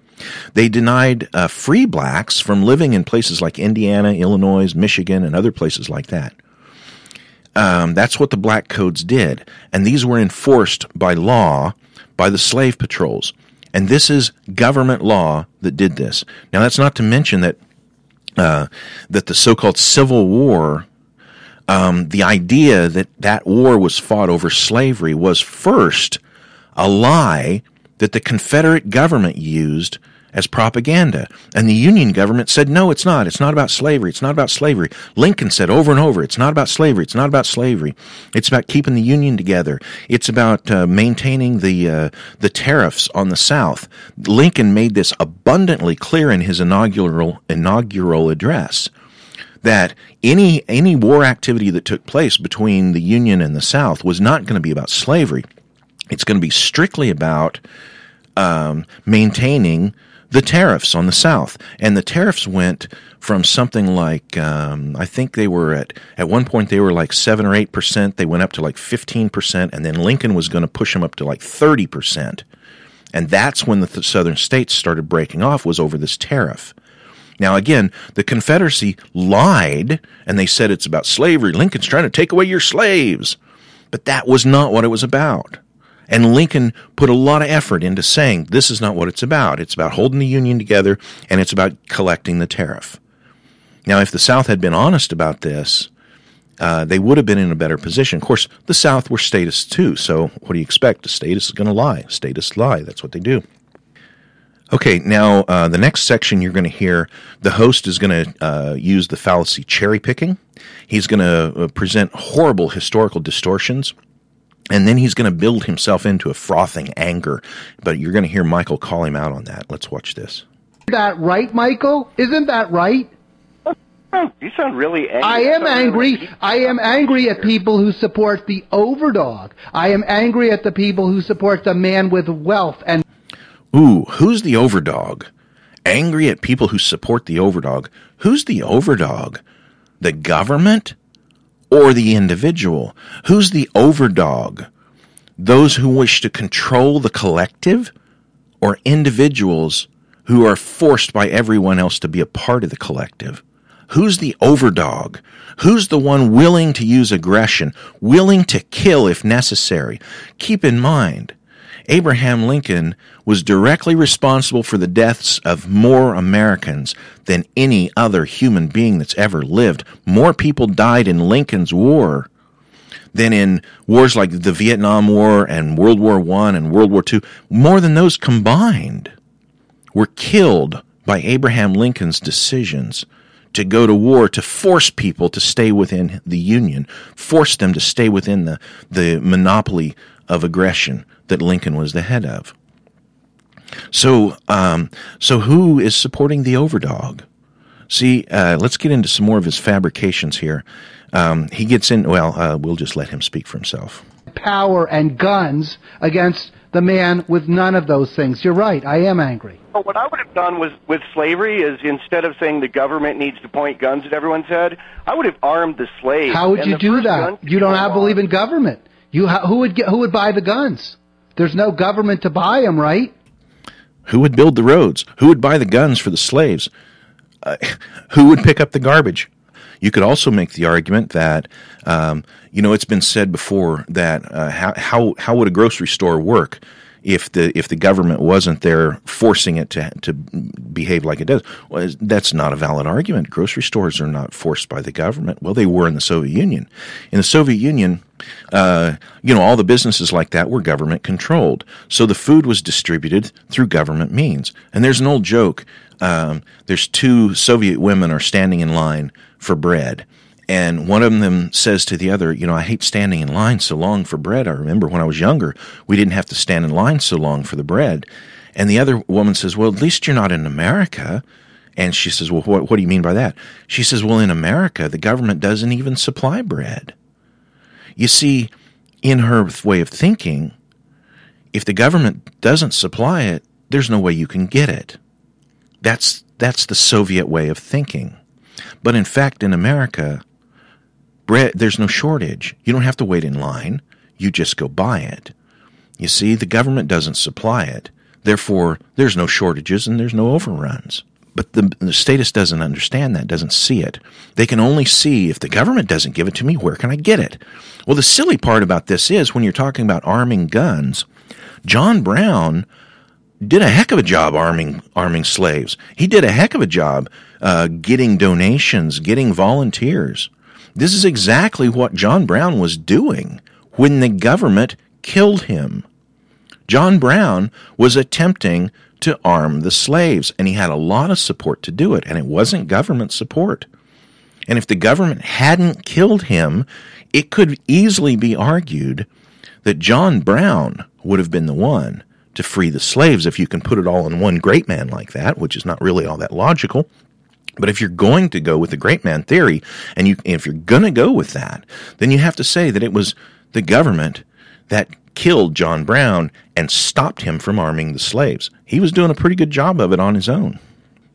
They denied uh, free blacks from living in places like Indiana, Illinois, Michigan, and other places like that. Um, that's what the black codes did. And these were enforced by law by the slave patrols. And this is government law that did this. Now, that's not to mention that uh, that the so-called Civil War um, the idea that that war was fought over slavery was first a lie that the Confederate government used as propaganda. And the Union government said, no, it's not. It's not about slavery. It's not about slavery. Lincoln said over and over, it's not about slavery. It's not about slavery. It's about keeping the Union together. It's about uh, maintaining the, uh, the tariffs on the South. Lincoln made this abundantly clear in his inaugural, inaugural address that any any war activity that took place between the Union and the South was not going to be about slavery. It's going to be strictly about um, maintaining the tariffs on the South, and the tariffs went from something like um, I think they were at at one point they were like seven or eight percent. They went up to like fifteen percent, and then Lincoln was going to push them up to like thirty percent. And that's when the th- southern states started breaking off was over this tariff. Now, again, the Confederacy lied and they said it's about slavery. Lincoln's trying to take away your slaves. But that was not what it was about. And Lincoln put a lot of effort into saying this is not what it's about. It's about holding the Union together and it's about collecting the tariff. Now, if the South had been honest about this, uh, they would have been in a better position. Of course, the South were statists too, so what do you expect? A statist is going to lie. Statists lie. That's what they do. Okay, now uh, the next section you're going to hear, the host is going to uh, use the fallacy cherry picking. He's going to uh, present horrible historical distortions. And then he's going to build himself into a frothing anger. But you're going to hear Michael call him out on that. Let's watch this. Isn't that right, Michael? Isn't that right? You sound really angry. I am angry. I am angry at people who support the overdog. I am angry at the people who support the man with wealth and Ooh, who's the overdog? Angry at people who support the overdog. Who's the overdog? The government or the individual? Who's the overdog? Those who wish to control the collective or individuals who are forced by everyone else to be a part of the collective? Who's the overdog? Who's the one willing to use aggression, willing to kill if necessary? Keep in mind, Abraham Lincoln was directly responsible for the deaths of more Americans than any other human being that's ever lived. More people died in Lincoln's war than in wars like the Vietnam War and World War I and World War II. More than those combined were killed by Abraham Lincoln's decisions to go to war to force people to stay within the Union, force them to stay within the, the monopoly of aggression that Lincoln was the head of. So, um, so who is supporting the overdog? See, uh, let's get into some more of his fabrications here. Um, he gets in. Well, uh, we'll just let him speak for himself. power and guns against the man with none of those things. You're right. I am angry. Well, what I would have done was with slavery is instead of saying the government needs to point guns at everyone's head, I would have armed the slaves. How would you do that? You don't have believe in government. You ha- who would get, who would buy the guns? There's no government to buy them, right? Who would build the roads? Who would buy the guns for the slaves? Uh, who would pick up the garbage? You could also make the argument that, um, you know, it's been said before that uh, how, how how would a grocery store work if the if the government wasn't there forcing it to to behave like it does? Well, that's not a valid argument. Grocery stores are not forced by the government. Well, they were in the Soviet Union. In the Soviet Union, uh, you know, all the businesses like that were government controlled. So the food was distributed through government means. And there's an old joke. Um, there's two Soviet women are standing in line for bread. And one of them says to the other, you know, I hate standing in line so long for bread. I remember when I was younger, we didn't have to stand in line so long for the bread. And the other woman says, well, at least you're not in America. And she says, well, what, what do you mean by that? She says, well, in America, the government doesn't even supply bread. You see, in her way of thinking, if the government doesn't supply it, there's no way you can get it. That's that's the Soviet way of thinking. But in fact, in America, bread there's no shortage. You don't have to wait in line. You just go buy it. You see, the government doesn't supply it. Therefore, there's no shortages and there's no overruns. But the, the statist doesn't understand that, doesn't see it. They can only see if the government doesn't give it to me, where can I get it? Well, the silly part about this is when you're talking about arming guns, John Brown did a heck of a job arming arming slaves. He did a heck of a job uh, getting donations, getting volunteers. This is exactly what John Brown was doing when the government killed him. John Brown was attempting to arm the slaves, and he had a lot of support to do it, and it wasn't government support. And if the government hadn't killed him, it could easily be argued that John Brown would have been the one to free the slaves if you can put it all in one great man like that, which is not really all that logical. But if you're going to go with the great man theory, and you, if you're going to go with that, then you have to say that it was the government that killed John Brown and stopped him from arming the slaves. He was doing a pretty good job of it on his own.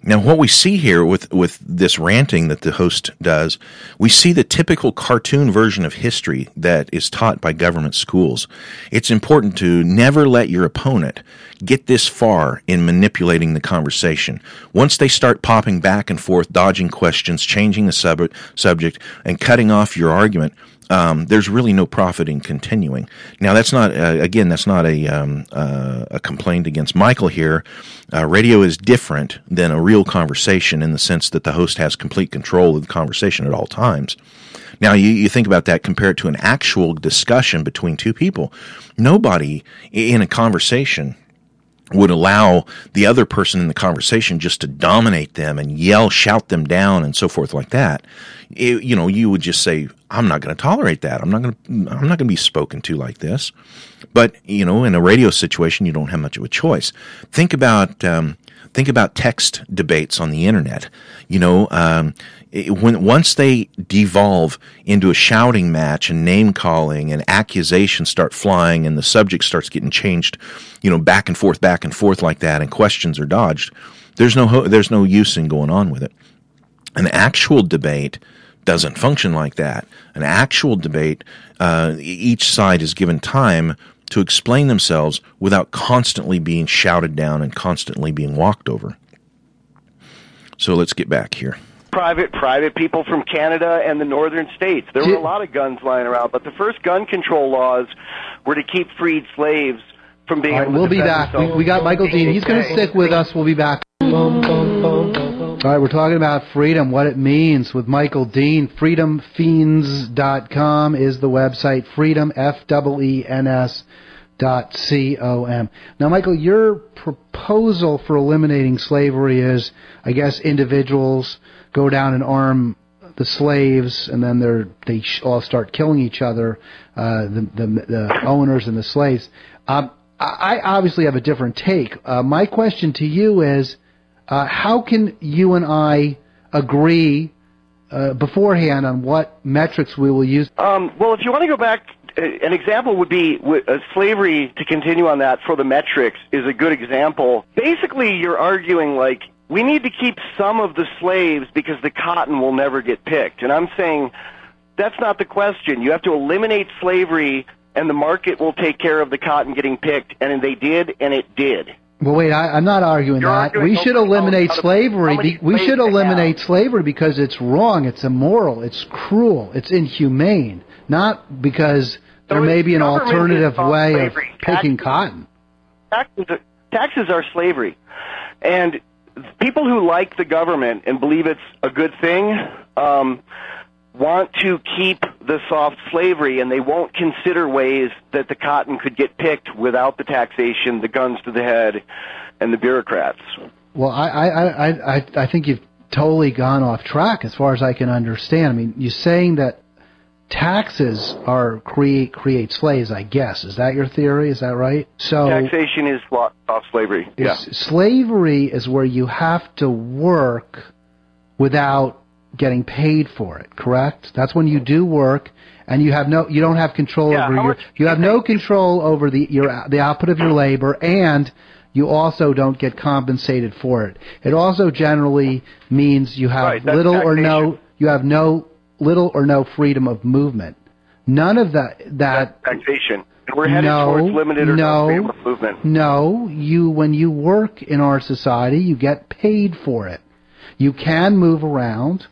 Now, what we see here with, with this ranting that the host does, we see the typical cartoon version of history that is taught by government schools. It's important to never let your opponent get this far in manipulating the conversation. Once they start popping back and forth, dodging questions, changing the sub- subject, and cutting off your argument, um, there's really no profit in continuing. Now, that's not uh, again, that's not a um, uh, a complaint against Michael here. Uh, radio is different than a real conversation in the sense that the host has complete control of the conversation at all times. Now, you, you think about that compared to an actual discussion between two people. Nobody in a conversation would allow the other person in the conversation just to dominate them and yell, shout them down, and so forth like that. It, you know, you would just say, "I'm not going to tolerate that. I'm not going to. I'm not going to be spoken to like this." But you know, in a radio situation, you don't have much of a choice. Think about um, think about text debates on the internet. You know, um, it, when once they devolve into a shouting match and name calling and accusations start flying and the subject starts getting changed, you know, back and forth, back and forth like that, and questions are dodged. There's no ho- there's no use in going on with it. An actual debate doesn't function like that. An actual debate, uh, each side is given time to explain themselves without constantly being shouted down and constantly being walked over. So let's get back here. private private people from Canada and the northern states. There were a lot of guns lying around, but the first gun control laws were to keep freed slaves from being All right, able we'll be back. We, we got Michael Dean. He's going to stick with us. We'll be back. All right, we're talking about freedom, what it means with Michael Dean. Freedomfeens.com is the website. Freedom, F-E-E-N-S dot C-O-M. Now, Michael, your proposal for eliminating slavery is, I guess, individuals go down and arm the slaves, and then they're, they all start killing each other, uh, the, the, the owners and the slaves. Um, I I obviously have a different take. Uh, my question to you is, uh, how can you and I agree uh, beforehand on what metrics we will use? Um, well, if you want to go back an example would be uh, slavery. To continue on that, for the metrics is a good example. Basically, you're arguing like we need to keep some of the slaves because the cotton will never get picked, and I'm saying that's not the question. You have to eliminate slavery, and the market will take care of the cotton getting picked, and they did, and it did. Well, wait, I, am not arguing You're that. Arguing we should eliminate slavery. Be, we should eliminate slavery because it's wrong, it's immoral, it's cruel, it's inhumane, not because there may be an alternative way slavery. of picking taxes, cotton. Taxes are, taxes are slavery. And people who like the government and believe it's a good thing, um, want to keep the soft slavery and they won't consider ways that the cotton could get picked without the taxation, the guns to the head, and the bureaucrats. Well, I, I, I, I think you've totally gone off track as far as I can understand. I mean, you're saying that taxes are create create slaves. I guess is that your theory? Is that right? So taxation is soft slavery. Yeah, slavery is where you have to work without getting paid for it, correct? That's when you do work and you have no you don't have control yeah, over your you have no control over the your the output of your labor and you also don't get compensated for it. It also generally means you have right, little or no you have no little or no freedom of movement. None of that that that's taxation. we're headed no, towards limited or no, no freedom of movement. No, you when you work in our society, you get paid for it. You can move around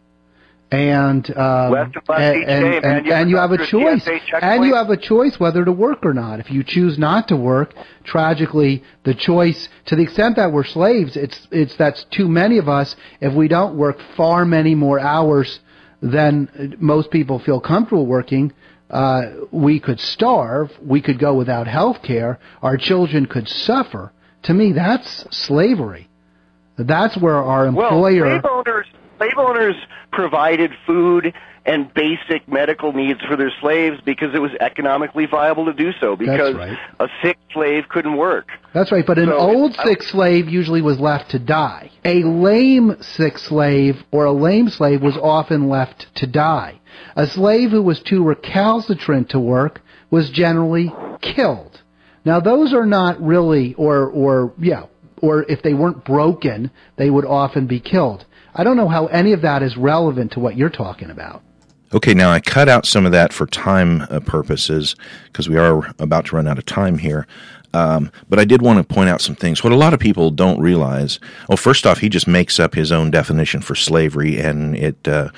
and um, and, and, and, and, you have a choice, and you have a choice whether to work or not. If you choose not to work, tragically, the choice, to the extent that we're slaves, it's it's that's too many of us. If we don't work far many more hours than most people feel comfortable working, uh, we could starve. We could go without health care. Our children could suffer. To me, that's slavery. That's where our employer. Well, slave owners slave owners provided food and basic medical needs for their slaves because it was economically viable to do so because right. a sick slave couldn't work. That's right, but an so old sick slave usually was left to die. A lame sick slave or a lame slave was often left to die. A slave who was too recalcitrant to work was generally killed. Now those are not really or or yeah, or if they weren't broken, they would often be killed. I don't know how any of that is relevant to what you're talking about. Okay, now I cut out some of that for time uh, purposes because we are about to run out of time here. Um, but I did want to point out some things. What a lot of people don't realize. Well, first off, he just makes up his own definition for slavery, and it, uh,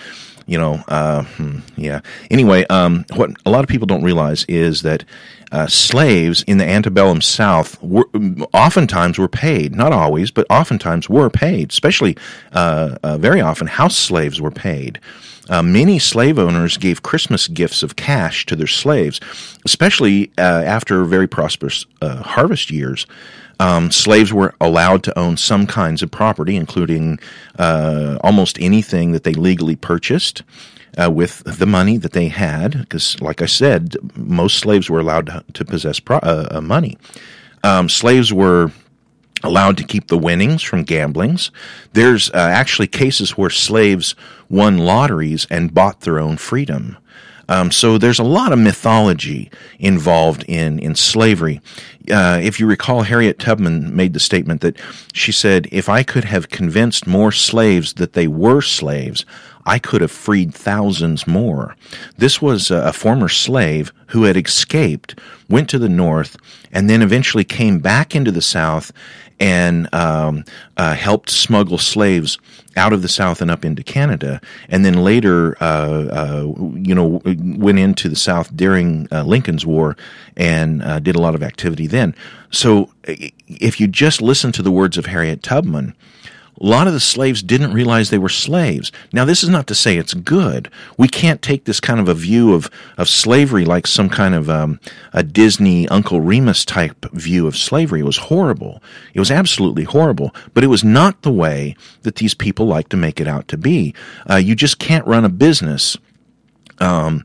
you know, uh, hmm, yeah. Anyway, um, what a lot of people don't realize is that uh, slaves in the antebellum South were, oftentimes were paid, not always, but oftentimes were paid, especially uh, uh, very often house slaves were paid. Uh, many slave owners gave Christmas gifts of cash to their slaves, especially uh, after very prosperous uh, harvest years. Um, slaves were allowed to own some kinds of property, including almost anything that they legally purchased uh, with the money that they had, because, like I said, most slaves were allowed to, possess pro- uh, uh, money. Um, slaves were allowed to keep the winnings from gamblings. There's uh, actually cases where slaves won lotteries and bought their own freedom. Um, so there's a lot of mythology involved in in slavery. Uh, if you recall, Harriet Tubman made the statement that she said, "If I could have convinced more slaves that they were slaves, I could have freed thousands more. This was a, former slave who had escaped, went to the north, and then eventually came back into the south and um, uh, helped smuggle slaves out of the South and up into Canada, and then later, uh, uh, you know, went into the South during uh, Lincoln's War and uh, did a lot of activity then. So, if you just listen to the words of Harriet Tubman, a lot of the slaves didn't realize they were slaves. Now, this is not to say it's good. We can't take this kind of a view of, of slavery like some kind of um, a Disney Uncle Remus type view of slavery. It was horrible. It was absolutely horrible. But it was not the way that these people like to make it out to be. Uh, you just can't run a business um,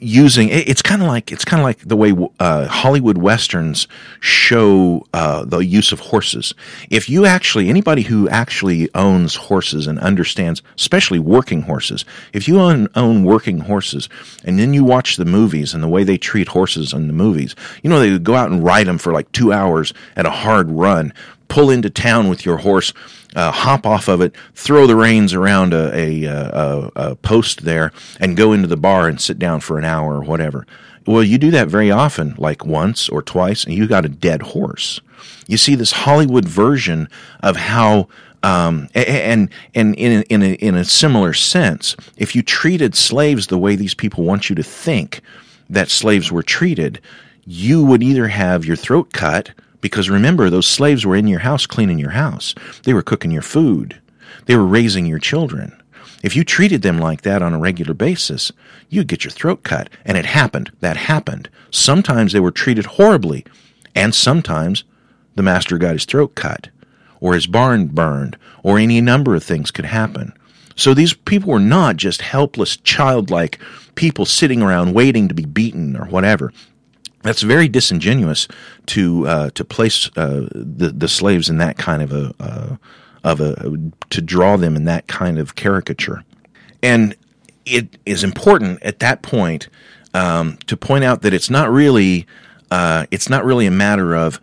using it's kind of like it's kind of like the way uh, Hollywood westerns show uh, the use of horses. If you actually anybody who actually owns horses and understands, especially working horses, if you own, own working horses and then you watch the movies and the way they treat horses in the movies, you know they go out and ride them for like two hours at a hard run, pull into town with your horse uh, hop off of it, throw the reins around a, a, a, a post there, and go into the bar and sit down for an hour or whatever. Well, you do that very often, like once or twice, and you got a dead horse. You see this Hollywood version of how um, and and in in a, in a similar sense, if you treated slaves the way these people want you to think that slaves were treated, you would either have your throat cut because remember, those slaves were in your house cleaning your house. They were cooking your food. They were raising your children. If you treated them like that on a regular basis, you'd get your throat cut. And it happened. That happened. Sometimes they were treated horribly. And sometimes the master got his throat cut, or his barn burned, or any number of things could happen. So these people were not just helpless, childlike people sitting around waiting to be beaten or whatever that's very disingenuous to uh, to place uh, the the slaves in that kind of a uh, of a to draw them in that kind of caricature, and it is important at that point um, to point out that it's not really uh, it's not really a matter of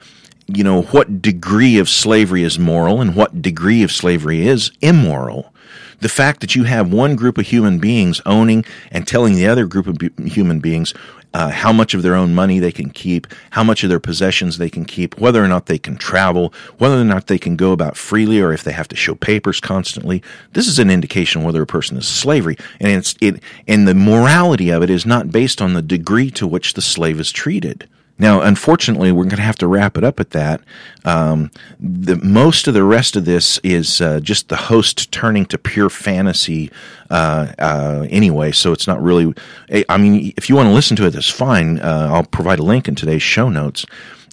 you know what degree of slavery is moral and what degree of slavery is immoral. The fact that you have one group of human beings owning and telling the other group of human beings uh, how much of their own money they can keep, how much of their possessions they can keep, whether or not they can travel, whether or not they can go about freely, or if they have to show papers constantly. This is an indication whether a person is slavery, and it's it and the morality of it is not based on the degree to which the slave is treated. Now, unfortunately, we're going to have to wrap it up at that. Um, the, most of the rest of this is uh, just the host turning to pure fantasy uh, uh, anyway, so it's not really. I mean, if you want to listen to it, that's fine. Uh, I'll provide a link in today's show notes,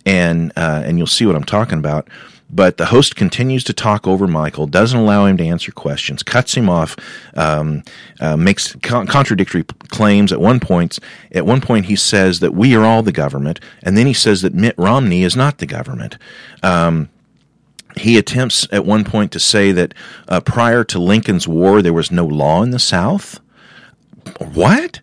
and uh, and you'll see what I'm talking about. But the host continues to talk over Michael, doesn't allow him to answer questions, cuts him off, um, uh, makes con- contradictory claims. At one point, at one point, he says that we are all the government, and then he says that Mitt Romney is not the government. Um, he attempts at one point to say that uh, prior to Lincoln's War, there was no law in the South. What?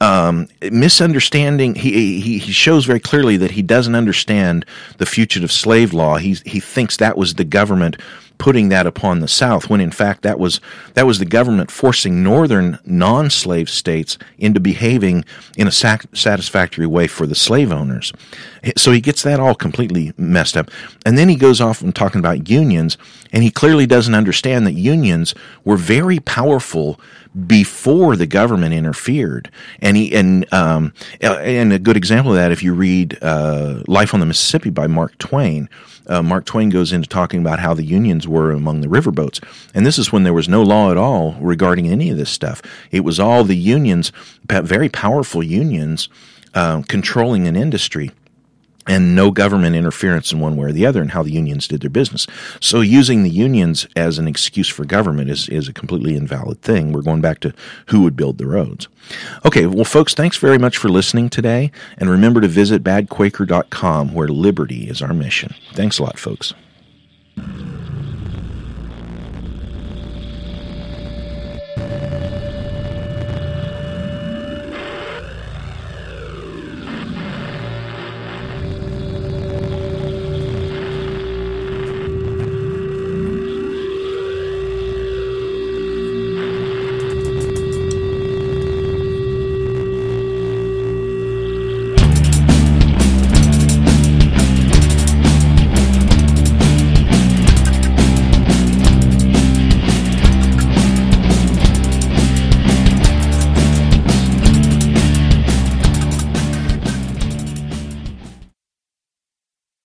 Um, misunderstanding. He, he he shows very clearly that he doesn't understand the fugitive slave law. He he thinks that was the government putting that upon the South, when in fact that was that was the government forcing northern non-slave states into behaving in a sac- satisfactory way for the slave owners. So he gets that all completely messed up, and then he goes off and talking about unions, and he clearly doesn't understand that unions were very powerful before the government interfered. And he and um, and a good example of that, if you read uh, Life on the Mississippi by Mark Twain, uh, Mark Twain goes into talking about how the unions were among the riverboats, and this is when there was no law at all regarding any of this stuff. It was all the unions, very powerful unions, uh, controlling an industry and no government interference in one way or the other in how the unions did their business. So using the unions as an excuse for government is, is a completely invalid thing. We're going back to who would build the roads. Okay, well, folks, thanks very much for listening today. And remember to visit badquaker.com where liberty is our mission. Thanks a lot, folks.